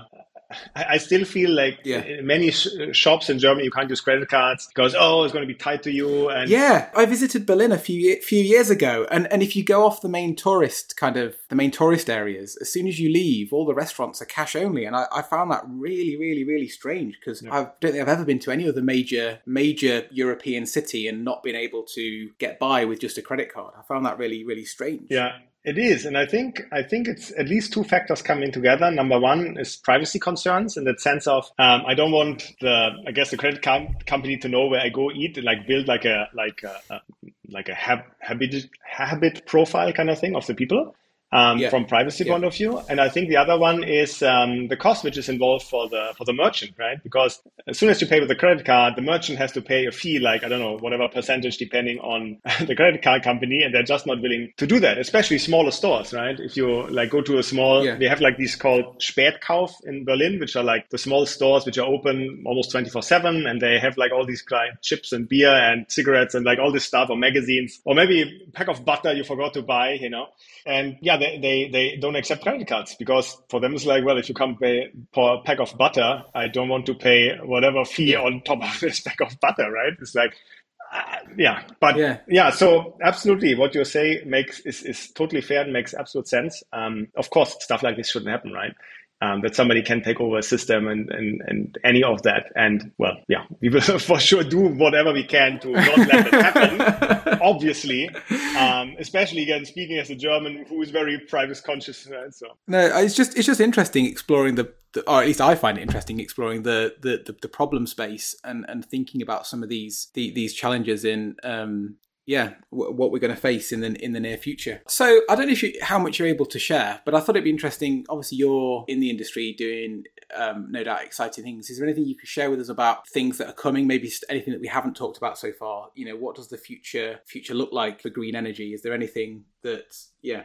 I, still feel like yeah. many sh- shops in Germany you can't use credit cards because oh it's going to be tied to you. And yeah, I visited Berlin a few few years ago, and and if you go off the main tourist kind of the main tourist areas, as soon as you leave, all the restaurants are cash only, and I, I found that really really really strange because yeah. I don't think I've ever been to any other major major European city and not been able to get by with just a credit card. I found that really really strange. Yeah, it is, and I think I think it's at least two factors coming together. Number one is privacy concerns in the sense of um, I don't want the I guess the credit card company to know where I go eat like build like a like a, a like a habit habit profile kind of thing of the people um, yeah. from privacy yeah. point of view. And I think the other one is um, the cost which is involved for the for the merchant, right? Because as soon as you pay with a credit card, the merchant has to pay a fee, like I don't know, whatever percentage depending on the credit card company, and they're just not willing to do that. Especially smaller stores, right? If you like go to a small, yeah. they have like these called Spätkauf in Berlin, which are like the small stores which are open almost twenty four seven, and they have like all these like, chips and beer and cigarettes and like all this stuff or magazines or maybe a pack of butter you forgot to buy, you know. And yeah, they, they, they don't accept credit cards because for them it's like, well, if you come pay for a pack of butter, I don't want to pay whatever fee yeah. on top of this pack of butter, right? It's like, uh, yeah, but yeah. yeah, so absolutely, what you say makes is, is totally fair and makes absolute sense. Um, of course, stuff like this shouldn't happen, right? Um, that somebody can take over a system and, and, and any of that. And well, yeah, we will for sure do whatever we can to not let it happen, obviously, um, especially again, speaking as a German who is very privacy conscious. Right? So no, it's just, it's just interesting exploring the, the, or at least I find it interesting exploring the, the, the, the problem space and, and thinking about some of these, the, these challenges in, um, yeah, what we're going to face in the in the near future. So I don't know if you, how much you're able to share, but I thought it'd be interesting. Obviously, you're in the industry doing um, no doubt exciting things. Is there anything you could share with us about things that are coming? Maybe anything that we haven't talked about so far. You know, what does the future future look like for green energy? Is there anything that yeah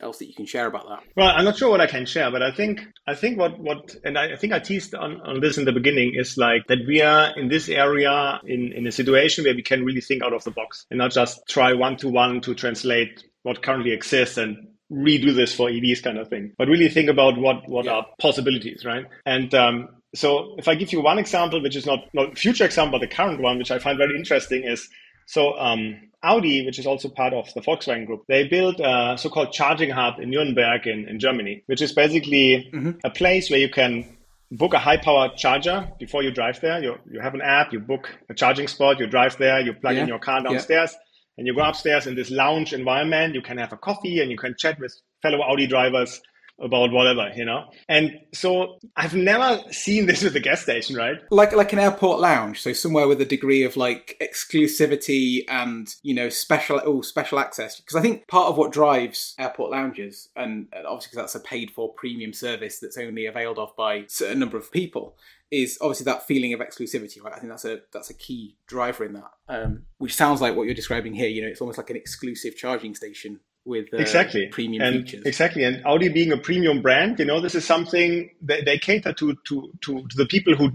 else that you can share about that? Well, I'm not sure what I can share, but I think I think what what and I, think I teased on, on this in the beginning is like that we are in this area in, in a situation where we can really think out of the box and not just try one to one to translate what currently exists and redo this for EVs kind of thing, but really think about what what yeah. are possibilities, right? And um, so if I give you one example, which is not not future example, but the current one, which I find very interesting, is so um, Audi, which is also part of the Volkswagen Group, they built a so-called charging hub in Nuremberg in, in Germany, which is basically mm-hmm. a place where you can book a high power charger before you drive there. You, you have an app, you book a charging spot, you drive there, you plug yeah. in your car downstairs, yeah. and you go upstairs in this lounge environment. You can have a coffee and you can chat with fellow Audi drivers about whatever, you know? And so I've never seen this with a gas station, right? Like like an airport lounge, so somewhere with a degree of like exclusivity and, you know, special oh, special access. Because I think part of what drives airport lounges, and obviously because that's a paid for premium service that's only availed of by a certain number of people, is obviously that feeling of exclusivity, right? I think that's a that's a key driver in that. Um, which sounds like what you're describing here. You know, it's almost like an exclusive charging station with uh, exactly premium and features. Exactly, and Audi being a premium brand, you know, this is something that they cater to to to, to the people who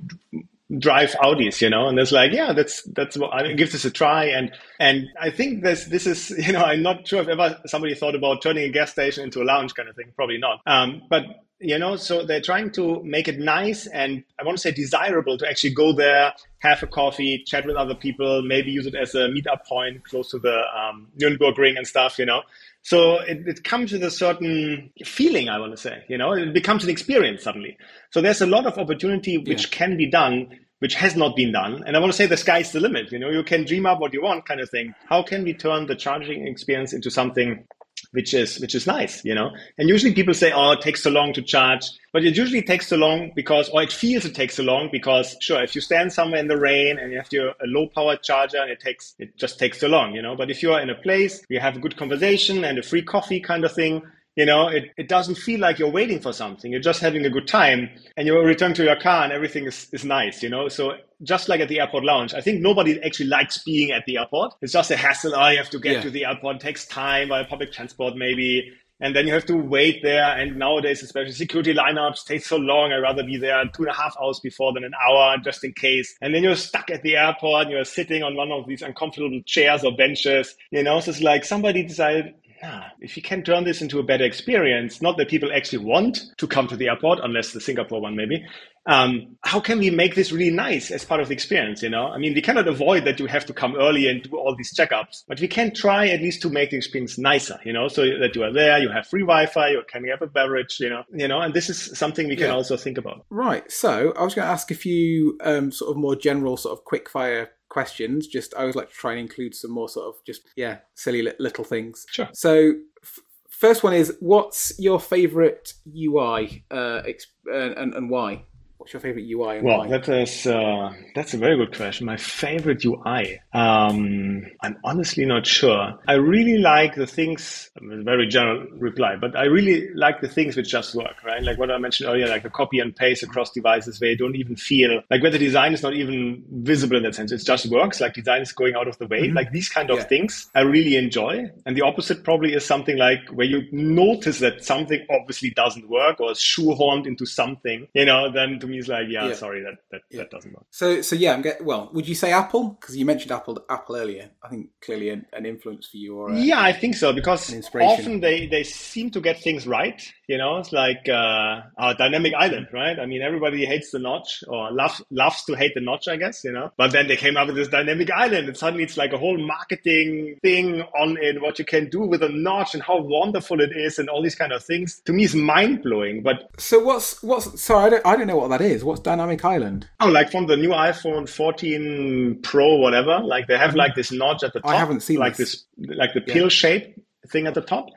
drive Audis, you know, and it's like, yeah, that's that's what I give this a try, and and I think this this is, you know, I'm not sure if ever somebody thought about turning a gas station into a lounge kind of thing, probably not. Um, but you know, so they're trying to make it nice and I want to say desirable to actually go there, have a coffee, chat with other people, maybe use it as a meetup point close to the um, Nürnberg ring and stuff, you know. So it, it comes with a certain feeling, I want to say, you know, it becomes an experience suddenly. So there's a lot of opportunity which yeah. can be done, which has not been done. And I want to say the sky's the limit. You know, you can dream up what you want kind of thing. How can we turn the charging experience into something which is which is nice, you know. And usually people say, "Oh, it takes so long to charge," but it usually takes so long because, or it feels it takes so long because, sure, if you stand somewhere in the rain and you have your a low powered charger, and it takes it just takes so long, you know. But if you are in a place you have a good conversation and a free coffee kind of thing, you know, it, it doesn't feel like you're waiting for something. You're just having a good time and you return to your car and everything is, is nice, you know? So just like at the airport lounge, I think nobody actually likes being at the airport. It's just a hassle. Oh, you have to get yeah. to the airport. It takes time by public transport, maybe. And then you have to wait there. And nowadays, especially security lineups take so long. I'd rather be there two and a half hours before than an hour just in case. And then you're stuck at the airport and you're sitting on one of these uncomfortable chairs or benches, you know? So it's like somebody decided, ah, if you can turn this into a better experience, not that people actually want to come to the airport, unless the Singapore one maybe, um, how can we make this really nice as part of the experience? You know, I mean, we cannot avoid that you have to come early and do all these checkups, but we can try at least to make the experience nicer. You know, so that you are there, you have free Wi-Fi, you can have a beverage. You know, you know, and this is something we can Yeah. also think about. Right. So I was going to ask a few um, sort of more general, sort of quick fire questions. Just I always like to try and include some more sort of just yeah silly li- little things. Sure. So f- first one is what's your favorite UI uh, exp- uh, and and why? What's your favorite UI Well, why? that is uh, that's a very good question. My favorite UI. Um, I'm honestly not sure. I really like the things. Very general reply, but I really like the things which just work, right? Like what I mentioned earlier, like the copy and paste across devices, where you don't even feel like where the design is not even visible in that sense. It just works. Like design is going out of the way. Like these kind of Yeah. things, I really enjoy. And the opposite probably is something like where you notice that something obviously doesn't work or is shoehorned into something. You know, then to it's like, yeah, Yeah. sorry, that that, that doesn't work. So so yeah, I'm get, well. Would you say Apple? Because you mentioned Apple Apple earlier. I think clearly an, an influence for you. Or a, Yeah, I think so because often they, they seem to get things right. You know, it's like uh, our dynamic island, right? I mean, everybody hates the notch or loves loves to hate the notch, I guess. You know, but then they came up with this dynamic island, and suddenly it's like a whole marketing thing on it, what you can do with a notch and how wonderful it is, and all these kind of things. To me, is mind blowing. But So what's what's sorry I don't I don't know what that is. What's Dynamic Island? oh, like from the new iPhone 14 Pro, whatever, like they have like this notch at the top. I haven't seen like this. this, like the pill shape thing at the top.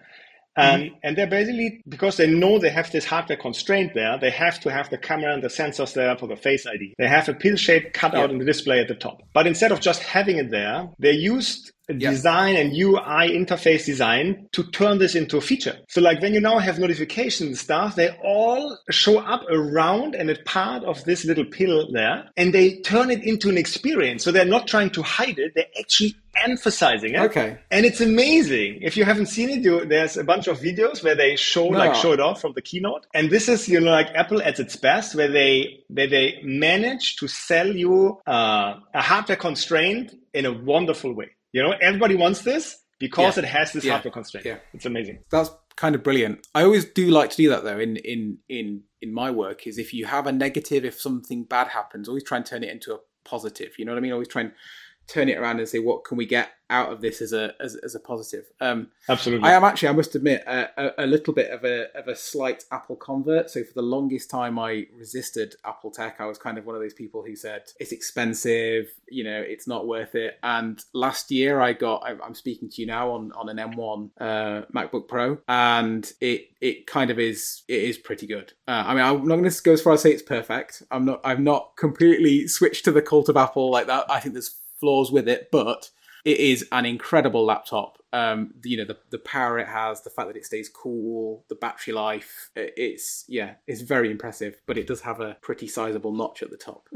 Um, And they're basically because they know they have this hardware constraint there, they have to have the camera and the sensors there for the Face ID. They have a pill shape cut out in the display at the top. But instead of just having it there, they used Yeah. design and UI interface design to turn this into a feature. So like when you now have notifications and stuff, they all show up around and it's part of this little pill there and they turn it into an experience. So they're not trying to hide it. They're actually emphasizing it. Okay. And it's amazing. If you haven't seen it, you, there's a bunch of videos where they show No. like show it off from the keynote. And this is you know like Apple at its best, where they where they manage to sell you uh, a hardware constraint in a wonderful way. You know, everybody wants this because Yeah. it has this Yeah. hardware constraint. Yeah. It's amazing. That's kind of brilliant. I always do like to do that though in in in in my work is if you have a negative if something bad happens, always try and turn it into a positive. You know what I mean? Always try and turn it around and say what can we get out of this as a as, as a positive. Um Absolutely. I am actually, I must admit, a, a, a little bit of a of a slight Apple convert. So for the longest time, I resisted Apple tech. I was kind of one of those people who said it's expensive, you know, it's not worth it. And last year, I got. I- I'm speaking to you now on on an M1 uh, MacBook Pro, and it it kind of is it is pretty good. Uh, I mean, I'm not going to go as far as say it's perfect. I'm not. I've not completely switched to the cult of Apple like that. I think there's flaws with it, but it is an incredible laptop. Um, you know the the power it has, the fact that it stays cool, the battery life. It's yeah, it's very impressive. But it does have a pretty sizable notch at the top.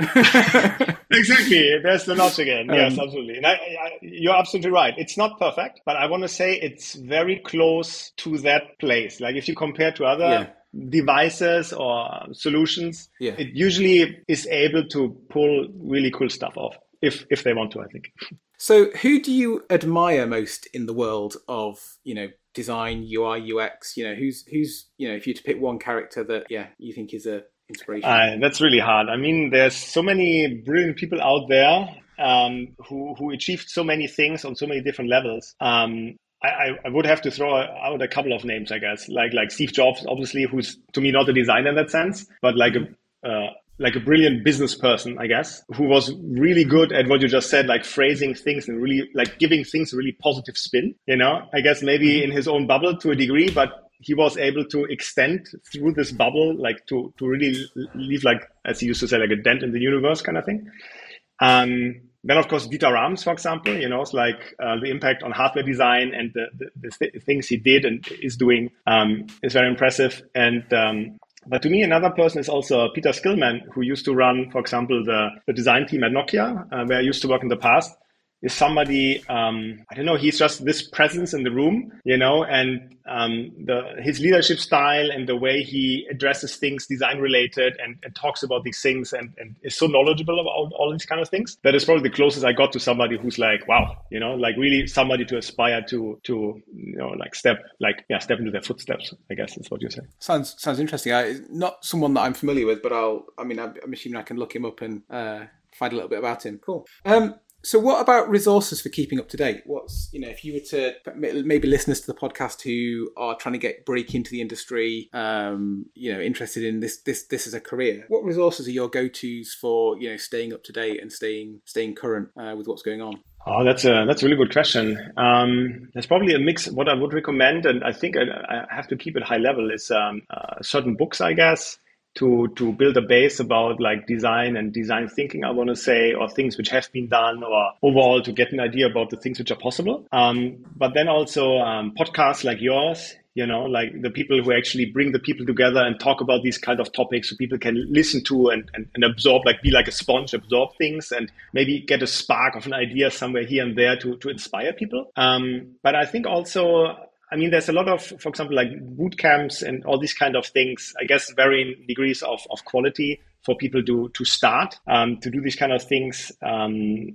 exactly. There's the notch again. yes, Um, absolutely. And I, I, you're absolutely right. It's not perfect, but I want to say it's very close to that place. Like if you compare to other Yeah. devices or solutions, Yeah. it usually is able to pull really cool stuff off if if they want to. I think. so, who do you admire most in the world of you know design, UI, UX? You know, who's who's you know if you to pick one character that yeah you think is a inspiration. Uh, that's really hard. I mean, there's so many brilliant people out there um, who who achieved so many things on so many different levels. Um, I, I- I would have to throw out a couple of names, I guess, like like Steve Jobs, obviously, who's to me not a designer in that sense, but like a uh, like a brilliant business person, I guess, who was really good at what you just said, like phrasing things and really like giving things a really positive spin. You know, I guess maybe in his own bubble to a degree, but he was able to extend through this bubble, like to to really leave like as he used to say, like a dent in the universe kind of thing. Um, then, of course, Dieter Rams, for example, you know, it's like uh, the impact on hardware design and the, the, the th- things he did and is doing um, is very impressive. And um, but to me, another person is also Peter Skillman, who used to run, for example, the, the design team at Nokia, uh, where I used to work in the past. Is somebody um, I don't know. He's just this presence in the room, you know, and um, the his leadership style and the way he addresses things design related and, and talks about these things and, and is so knowledgeable about all these kind of things. That is probably the closest I got to somebody who's like, wow, you know, like really somebody to aspire to to you know like step like yeah step into their footsteps. I guess is what you're saying. Sounds sounds interesting. I, not someone that I'm familiar with, but I'll. I mean, I'm, I'm assuming I can look him up and uh, find a little bit about him. Cool. Um, so, what about resources for keeping up to date? What's you know, if you were to maybe listeners to the podcast who are trying to get break into the industry, um, you know, interested in this this this as a career, what resources are your go tos for you know staying up to date and staying staying current uh, with what's going on? Oh, that's a that's a really good question. Um, there's probably a mix. What I would recommend, and I think I, I have to keep it high level, is um, uh, certain books, I guess to to build a base about like design and design thinking i want to say or things which have been done or overall to get an idea about the things which are possible. Um, but then also um, podcasts like yours you know like the people who actually bring the people together and talk about these kind of topics so people can listen to and, and, and absorb like be like a sponge absorb things and maybe get a spark of an idea somewhere here and there to, to inspire people. Um, but i think also I mean, there's a lot of, for example, like boot camps and all these kind of things. I guess varying degrees of, of quality for people to to start um, to do these kind of things. Um,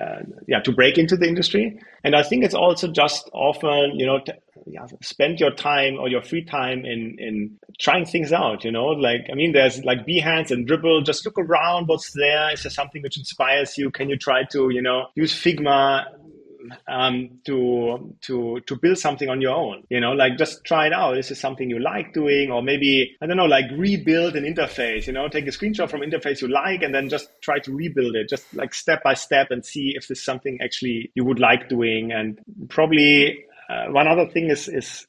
uh, yeah, to break into the industry. And I think it's also just often, you know, t- yeah, spend your time or your free time in in trying things out. You know, like I mean, there's like Behance and Dribbble. Just look around. What's there? Is there something which inspires you? Can you try to, you know, use Figma? Um, to to to build something on your own. You know, like just try it out. This is something you like doing, or maybe I don't know, like rebuild an interface. You know, take a screenshot from interface you like, and then just try to rebuild it, just like step by step, and see if this is something actually you would like doing. And probably uh, one other thing is is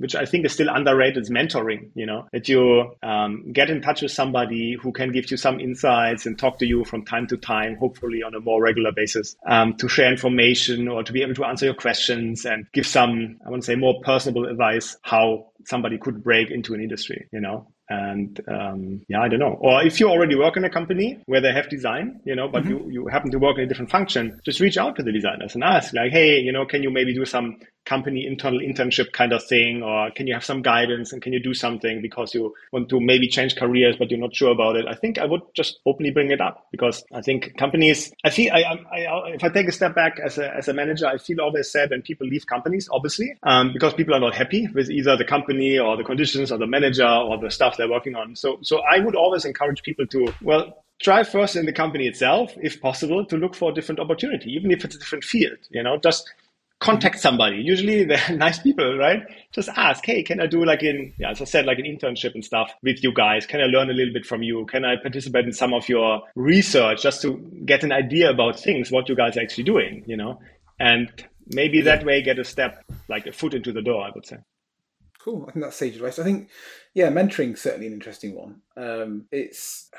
which I think is still underrated, is mentoring. You know, that you um, get in touch with somebody who can give you some insights and talk to you from time to time, hopefully on a more regular basis, um, to share information or to be able to answer your questions and give some, I want to say, more personable advice how somebody could break into an industry. You know, and um, yeah, I don't know. Or if you already work in a company where they have design, you know, but mm-hmm. you, you happen to work in a different function, just reach out to the designers and ask, like, hey, you know, can you maybe do some company internal internship kind of thing or can you have some guidance and can you do something because you want to maybe change careers but you're not sure about it i think i would just openly bring it up because i think companies i feel I, I, if i take a step back as a, as a manager i feel always sad when people leave companies obviously um, because people are not happy with either the company or the conditions or the manager or the stuff they're working on so so i would always encourage people to well try first in the company itself, if possible, to look for a different opportunity, even if it's a different field. You know, just contact somebody. Usually they're nice people, right? Just ask, hey, can I do like in, yeah, as I said, like an internship and stuff with you guys? Can I learn a little bit from you? Can I participate in some of your research just to get an idea about things, what you guys are actually doing, you know? And maybe that way get a step, like a foot into the door, I would say. Cool. I think that's sage advice. I think, yeah, mentoring certainly an interesting one. Um, it's,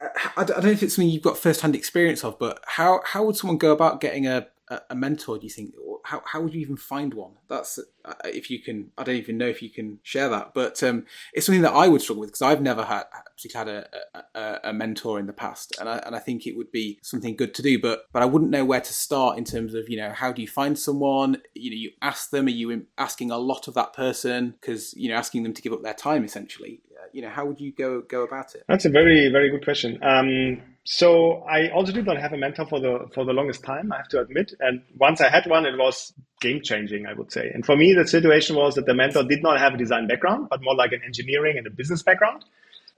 I don't know if it's something you've got first-hand experience of, but how how would someone go about getting a a mentor do you think? How, how would you even find one? That's uh, if you can i don't even know if you can share that but um, it's something that i would struggle with because i've never had actually had a, a, a, mentor in the past and I, and I think it would be something good to do but but i wouldn't know where to start in terms of you know how do you find someone? You know you ask them are you asking a lot of that person because you know asking them to give up their time essentially you know how would you go go about it that's a very very good question um, so I also did not have a mentor for the for the longest time, I have to admit. And once I had one, it was game changing, I would say. And for me, the situation was that the mentor did not have a design background, but more like an engineering and a business background.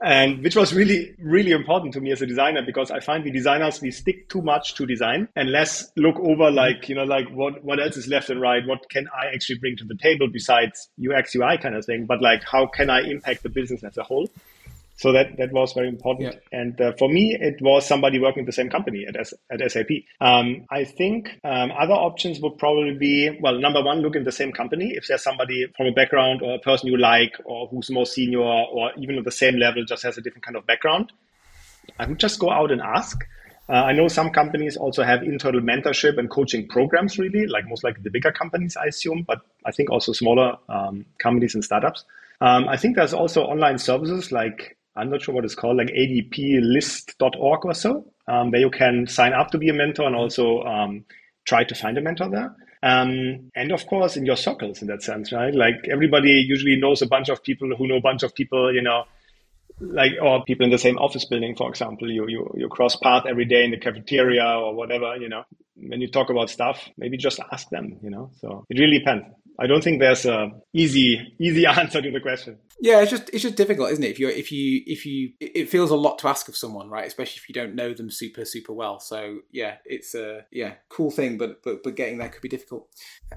And which was really, really important to me as a designer because I find we designers we stick too much to design and less look over mm-hmm. like, you know, like what what else is left and right, what can I actually bring to the table besides UX, UI kind of thing, but like how can I impact the business as a whole? So that that was very important. Yeah. And uh, for me, it was somebody working at the same company at, S- at SAP. Um, I think um, other options would probably be well, number one, look in the same company. If there's somebody from a background or a person you like, or who's more senior, or even at the same level, just has a different kind of background, I would just go out and ask. Uh, I know some companies also have internal mentorship and coaching programs, really, like most likely the bigger companies, I assume, but I think also smaller um, companies and startups. Um, I think there's also online services like I'm not sure what it's called, like adplist.org or so, um, where you can sign up to be a mentor and also um, try to find a mentor there. Um, and of course, in your circles, in that sense, right? Like everybody usually knows a bunch of people who know a bunch of people, you know, like or people in the same office building, for example. You you you cross path every day in the cafeteria or whatever. You know, when you talk about stuff, maybe just ask them. You know, so it really depends. I don't think there's a easy easy answer to the question. Yeah, it's just it's just difficult, isn't it? If you if you if you it feels a lot to ask of someone, right? Especially if you don't know them super super well. So yeah, it's a yeah cool thing, but but but getting there could be difficult.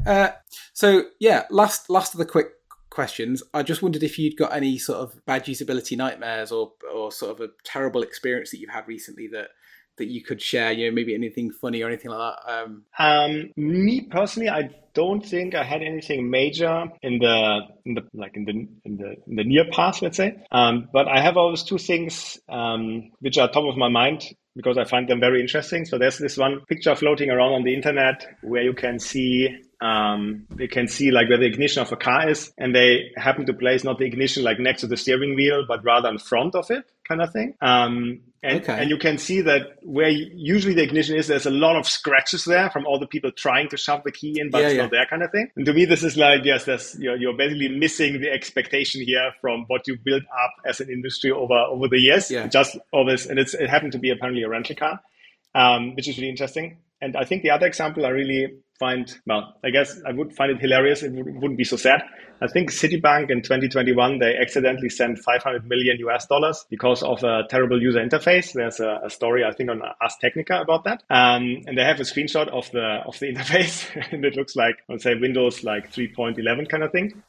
Uh, so yeah, last last of the quick questions. I just wondered if you'd got any sort of bad usability nightmares or or sort of a terrible experience that you've had recently that that you could share. You know, maybe anything funny or anything like that. Um, um, me personally, I don't think I had anything major in the in the like in the in the in the near past, let's say. Um, but I have always two things um, which are top of my mind because I find them very interesting. So there's this one picture floating around on the internet where you can see um, they can see like where the ignition of a car is, and they happen to place not the ignition like next to the steering wheel, but rather in front of it, kind of thing. Um, and, okay. and you can see that where usually the ignition is, there's a lot of scratches there from all the people trying to shove the key in, but yeah, it's yeah. not there, kind of thing. And to me, this is like yes, that's you're, you're basically missing the expectation here from what you built up as an industry over over the years. Yeah. Just always, and it's it happened to be apparently a rental car, um, which is really interesting. And I think the other example I really find, well, I guess I would find it hilarious. It wouldn't be so sad. I think Citibank in 2021, they accidentally sent 500 million US dollars because of a terrible user interface. There's a, a story, I think, on Ars Technica about that. Um, and they have a screenshot of the, of the interface and it looks like, let's say Windows like 3.11 kind of thing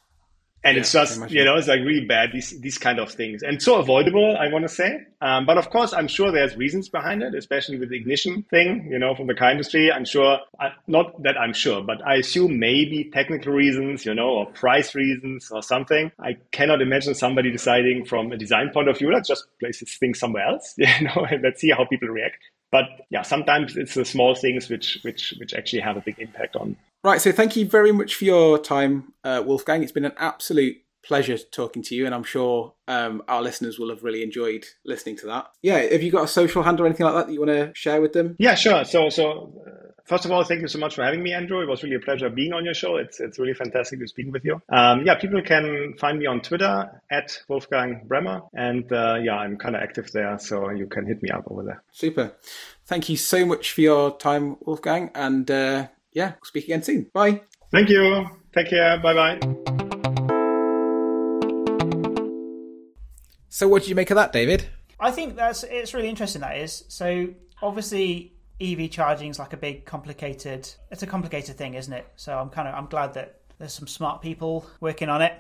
and yeah, it's just you know it's like really bad these these kind of things. And so avoidable i want to say. Um, but of course i'm sure there's reasons behind it especially with the ignition thing you know from the car industry. I'm sure I, not that i'm sure but i assume maybe technical reasons you know or price reasons or something. I cannot imagine somebody deciding from a design point of view let's just place this thing somewhere else you know and let's see how people react but yeah sometimes it's the small things which which which actually have a big impact on Right, so thank you very much for your time, uh, Wolfgang. It's been an absolute pleasure talking to you, and I'm sure um, our listeners will have really enjoyed listening to that. Yeah, have you got a social handle or anything like that that you want to share with them? Yeah, sure. So, so first of all, thank you so much for having me, Andrew. It was really a pleasure being on your show. It's it's really fantastic to speak with you. Um, yeah, people can find me on Twitter at Wolfgang Bremer, and uh, yeah, I'm kind of active there, so you can hit me up over there. Super. Thank you so much for your time, Wolfgang, and. Uh, yeah, speak again soon. Bye. Thank you. Take care. Bye bye. So, what do you make of that, David? I think that's it's really interesting. That is so. Obviously, EV charging is like a big, complicated. It's a complicated thing, isn't it? So, I'm kind of I'm glad that there's some smart people working on it.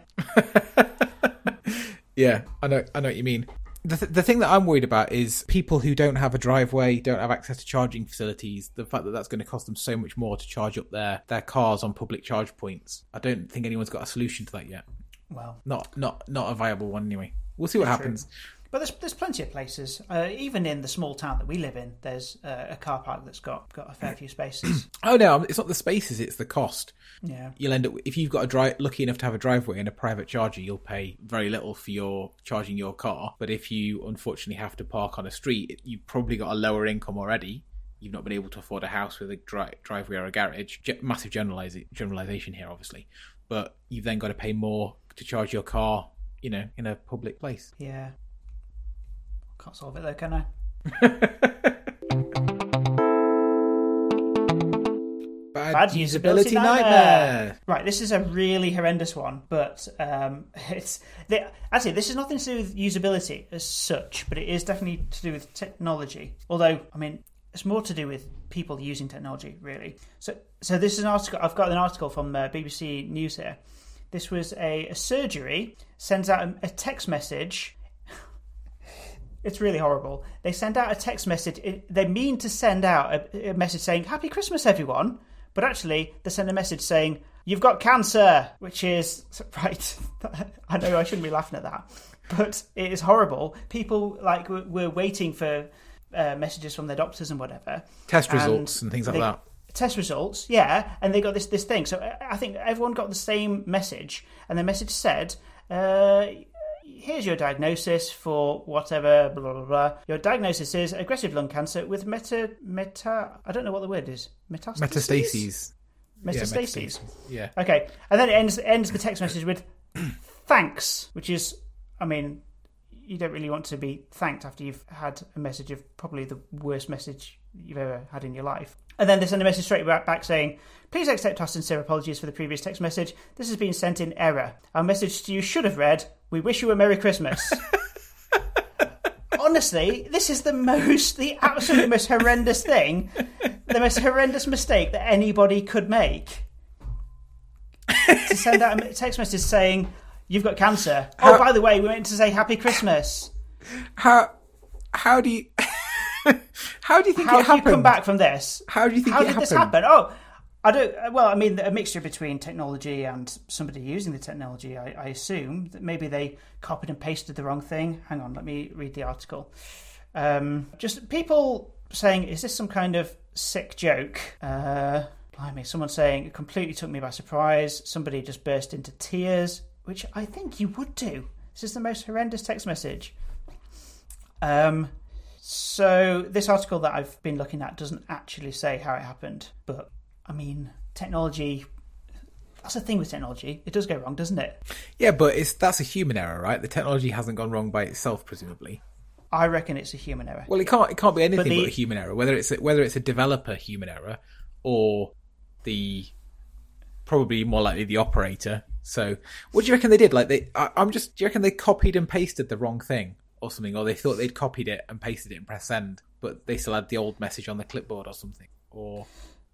yeah, I know. I know what you mean the, th- the thing that I'm worried about is people who don't have a driveway, don't have access to charging facilities. The fact that that's going to cost them so much more to charge up their their cars on public charge points. I don't think anyone's got a solution to that yet. Well, not not not a viable one anyway. We'll see what happens. True. But there's there's plenty of places, uh, even in the small town that we live in. There's uh, a car park that's got got a fair few spaces. oh no, it's not the spaces; it's the cost. Yeah, you'll end up if you've got a drive lucky enough to have a driveway and a private charger, you'll pay very little for your charging your car. But if you unfortunately have to park on a street, you've probably got a lower income already. You've not been able to afford a house with a dri- driveway or a garage. Ge- massive generalization here, obviously, but you've then got to pay more to charge your car, you know, in a public place. Yeah. Can't solve it though, can I? Bad, Bad usability, usability nightmare. nightmare. Right, this is a really horrendous one, but um, it's they, actually this is nothing to do with usability as such, but it is definitely to do with technology. Although, I mean, it's more to do with people using technology, really. So, so this is an article. I've got an article from uh, BBC News here. This was a, a surgery sends out a, a text message it's really horrible. They send out a text message. They mean to send out a, a message saying "Happy Christmas, everyone," but actually they send a message saying "You've got cancer," which is right. I know I shouldn't be laughing at that, but it is horrible. People like were waiting for uh, messages from their doctors and whatever, test results and, and things like they, that. Test results, yeah, and they got this this thing. So I think everyone got the same message, and the message said. Uh, here's your diagnosis for whatever, blah, blah, blah. Your diagnosis is aggressive lung cancer with meta, meta, I don't know what the word is. Metastases? Metastases. Metastases. Yeah, metastases. Yeah. Okay, and then it ends ends the text message with thanks, which is, I mean, you don't really want to be thanked after you've had a message of probably the worst message you've ever had in your life. And then they send a message straight back saying, Please accept our sincere apologies for the previous text message. This has been sent in error. Our message to you should have read, We wish you a Merry Christmas. Honestly, this is the most, the absolute most horrendous thing, the most horrendous mistake that anybody could make. to send out a text message saying, You've got cancer. oh, by the way, we meant to say Happy Christmas. How how do you how do you think How it do you come back from this? How do you think How it did this happen? Oh, I don't. Well, I mean, a mixture between technology and somebody using the technology. I, I assume that maybe they copied and pasted the wrong thing. Hang on, let me read the article. Um, just people saying, "Is this some kind of sick joke?" Uh, blimey, someone saying it completely took me by surprise. Somebody just burst into tears, which I think you would do. This is the most horrendous text message. Um, so this article that I've been looking at doesn't actually say how it happened, but I mean, technology. That's the thing with technology; it does go wrong, doesn't it? Yeah, but it's that's a human error, right? The technology hasn't gone wrong by itself, presumably. I reckon it's a human error. Well, it can't it can't be anything but, the- a human error. Whether it's a, whether it's a developer human error or the probably more likely the operator. So, what do you reckon they did? Like they, I, I'm just. Do you reckon they copied and pasted the wrong thing or something, or they thought they'd copied it and pasted it and press send, but they still had the old message on the clipboard or something? Or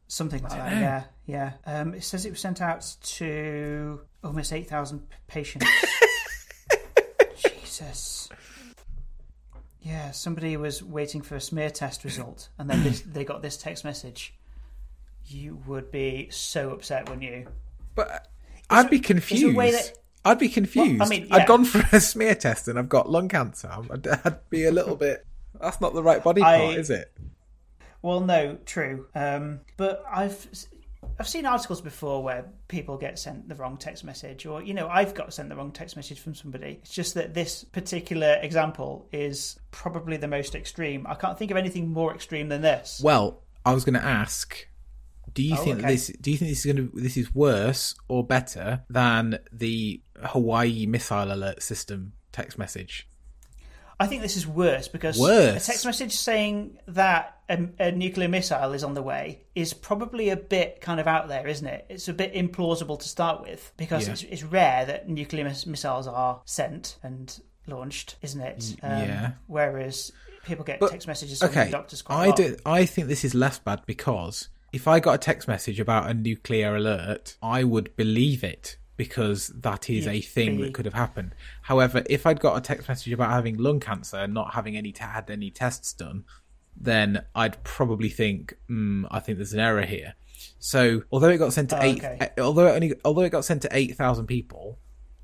Something like that. Yeah, yeah. Um, it says it was sent out to almost eight thousand patients. Jesus. Yeah, somebody was waiting for a smear test result, and then this, they got this text message. You would be so upset, wouldn't you? But I'd be confused. that- I'd be confused. Well, I mean, I'd yeah. gone for a smear test and I've got lung cancer. I'd, I'd be a little bit. That's not the right body I- part, is it? Well, no, true. Um, but I've I've seen articles before where people get sent the wrong text message, or you know, I've got sent the wrong text message from somebody. It's just that this particular example is probably the most extreme. I can't think of anything more extreme than this. Well, I was going to ask. Do you Oh, think okay. this? Do you think this is going to? This is worse or better than the Hawaii missile alert system text message? I think this is worse because Worse? a text message saying that a, a nuclear missile is on the way is probably a bit kind of out there, isn't it? It's a bit implausible to start with because Yeah. it's, it's rare that nuclear miss- missiles are sent and launched, isn't it? Um, yeah. Whereas people get But- text messages from Okay, doctors quite I do. I think this is less bad because if I got a text message about a nuclear alert, I would believe it because that is a thing be- that could have happened. However, if I'd got a text message about having lung cancer and not having any had any tests done, then I'd probably think, mm, I think there's an error here. So, although it got sent to Oh, eight, okay. uh, although it only, although it got sent to eight thousand people,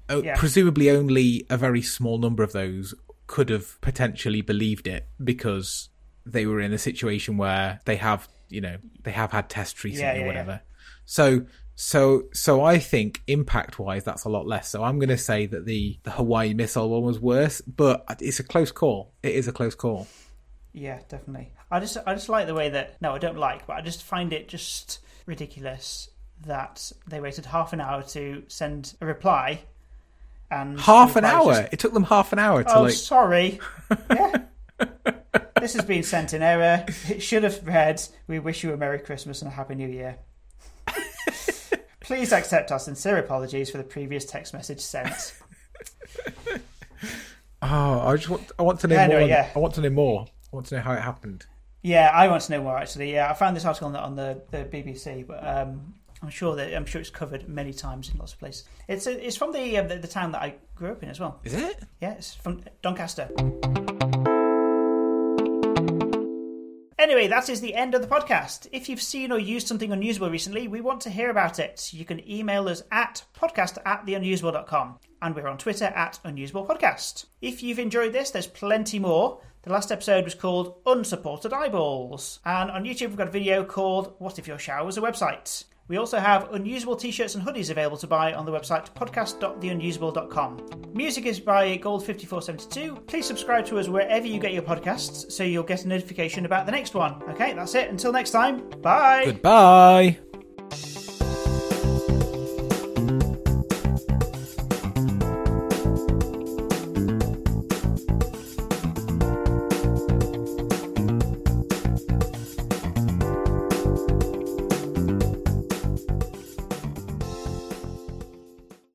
oh, Yeah. presumably only a very small number of those could have potentially believed it because they were in a situation where they have, you know, they have had tests recently Yeah, yeah, or whatever. So, so, so I think impact wise, that's a lot less. So I'm going to say that the the Hawaii missile one was worse, but it's a close call. It is a close call. Yeah, definitely. I just I just like the way that no, I don't like, but I just find it just ridiculous that they waited half an hour to send a reply. And Half an hour. just, It took them half an hour to oh, like. sorry. yeah. This has been sent in error. It should have read, "We wish you a Merry Christmas and a Happy New Year." Please accept our sincere apologies for the previous text message sent. Oh, I just want. I want to know Anyway, more. yeah. I want to know more. I want to know how it happened. Yeah, I want to know more actually. Yeah, I found this article on the, on the, the BBC, but um, I'm sure that I'm sure it's covered many times in lots of places. It's it's from the, um, the the town that I grew up in as well. Is it? Yeah, it's from Doncaster. Anyway, that is the end of the podcast. If you've seen or used something unusable recently, we want to hear about it. You can email us at podcast at theunusable.com and we're on Twitter at Unusable Podcast. If you've enjoyed this, there's plenty more. The last episode was called Unsupported Eyeballs. And on YouTube, we've got a video called What If Your Shower Was a Website? We also have unusable t shirts and hoodies available to buy on the website podcast.theunusable.com. Music is by Gold5472. Please subscribe to us wherever you get your podcasts so you'll get a notification about the next one. Okay, that's it. Until next time, bye. Goodbye.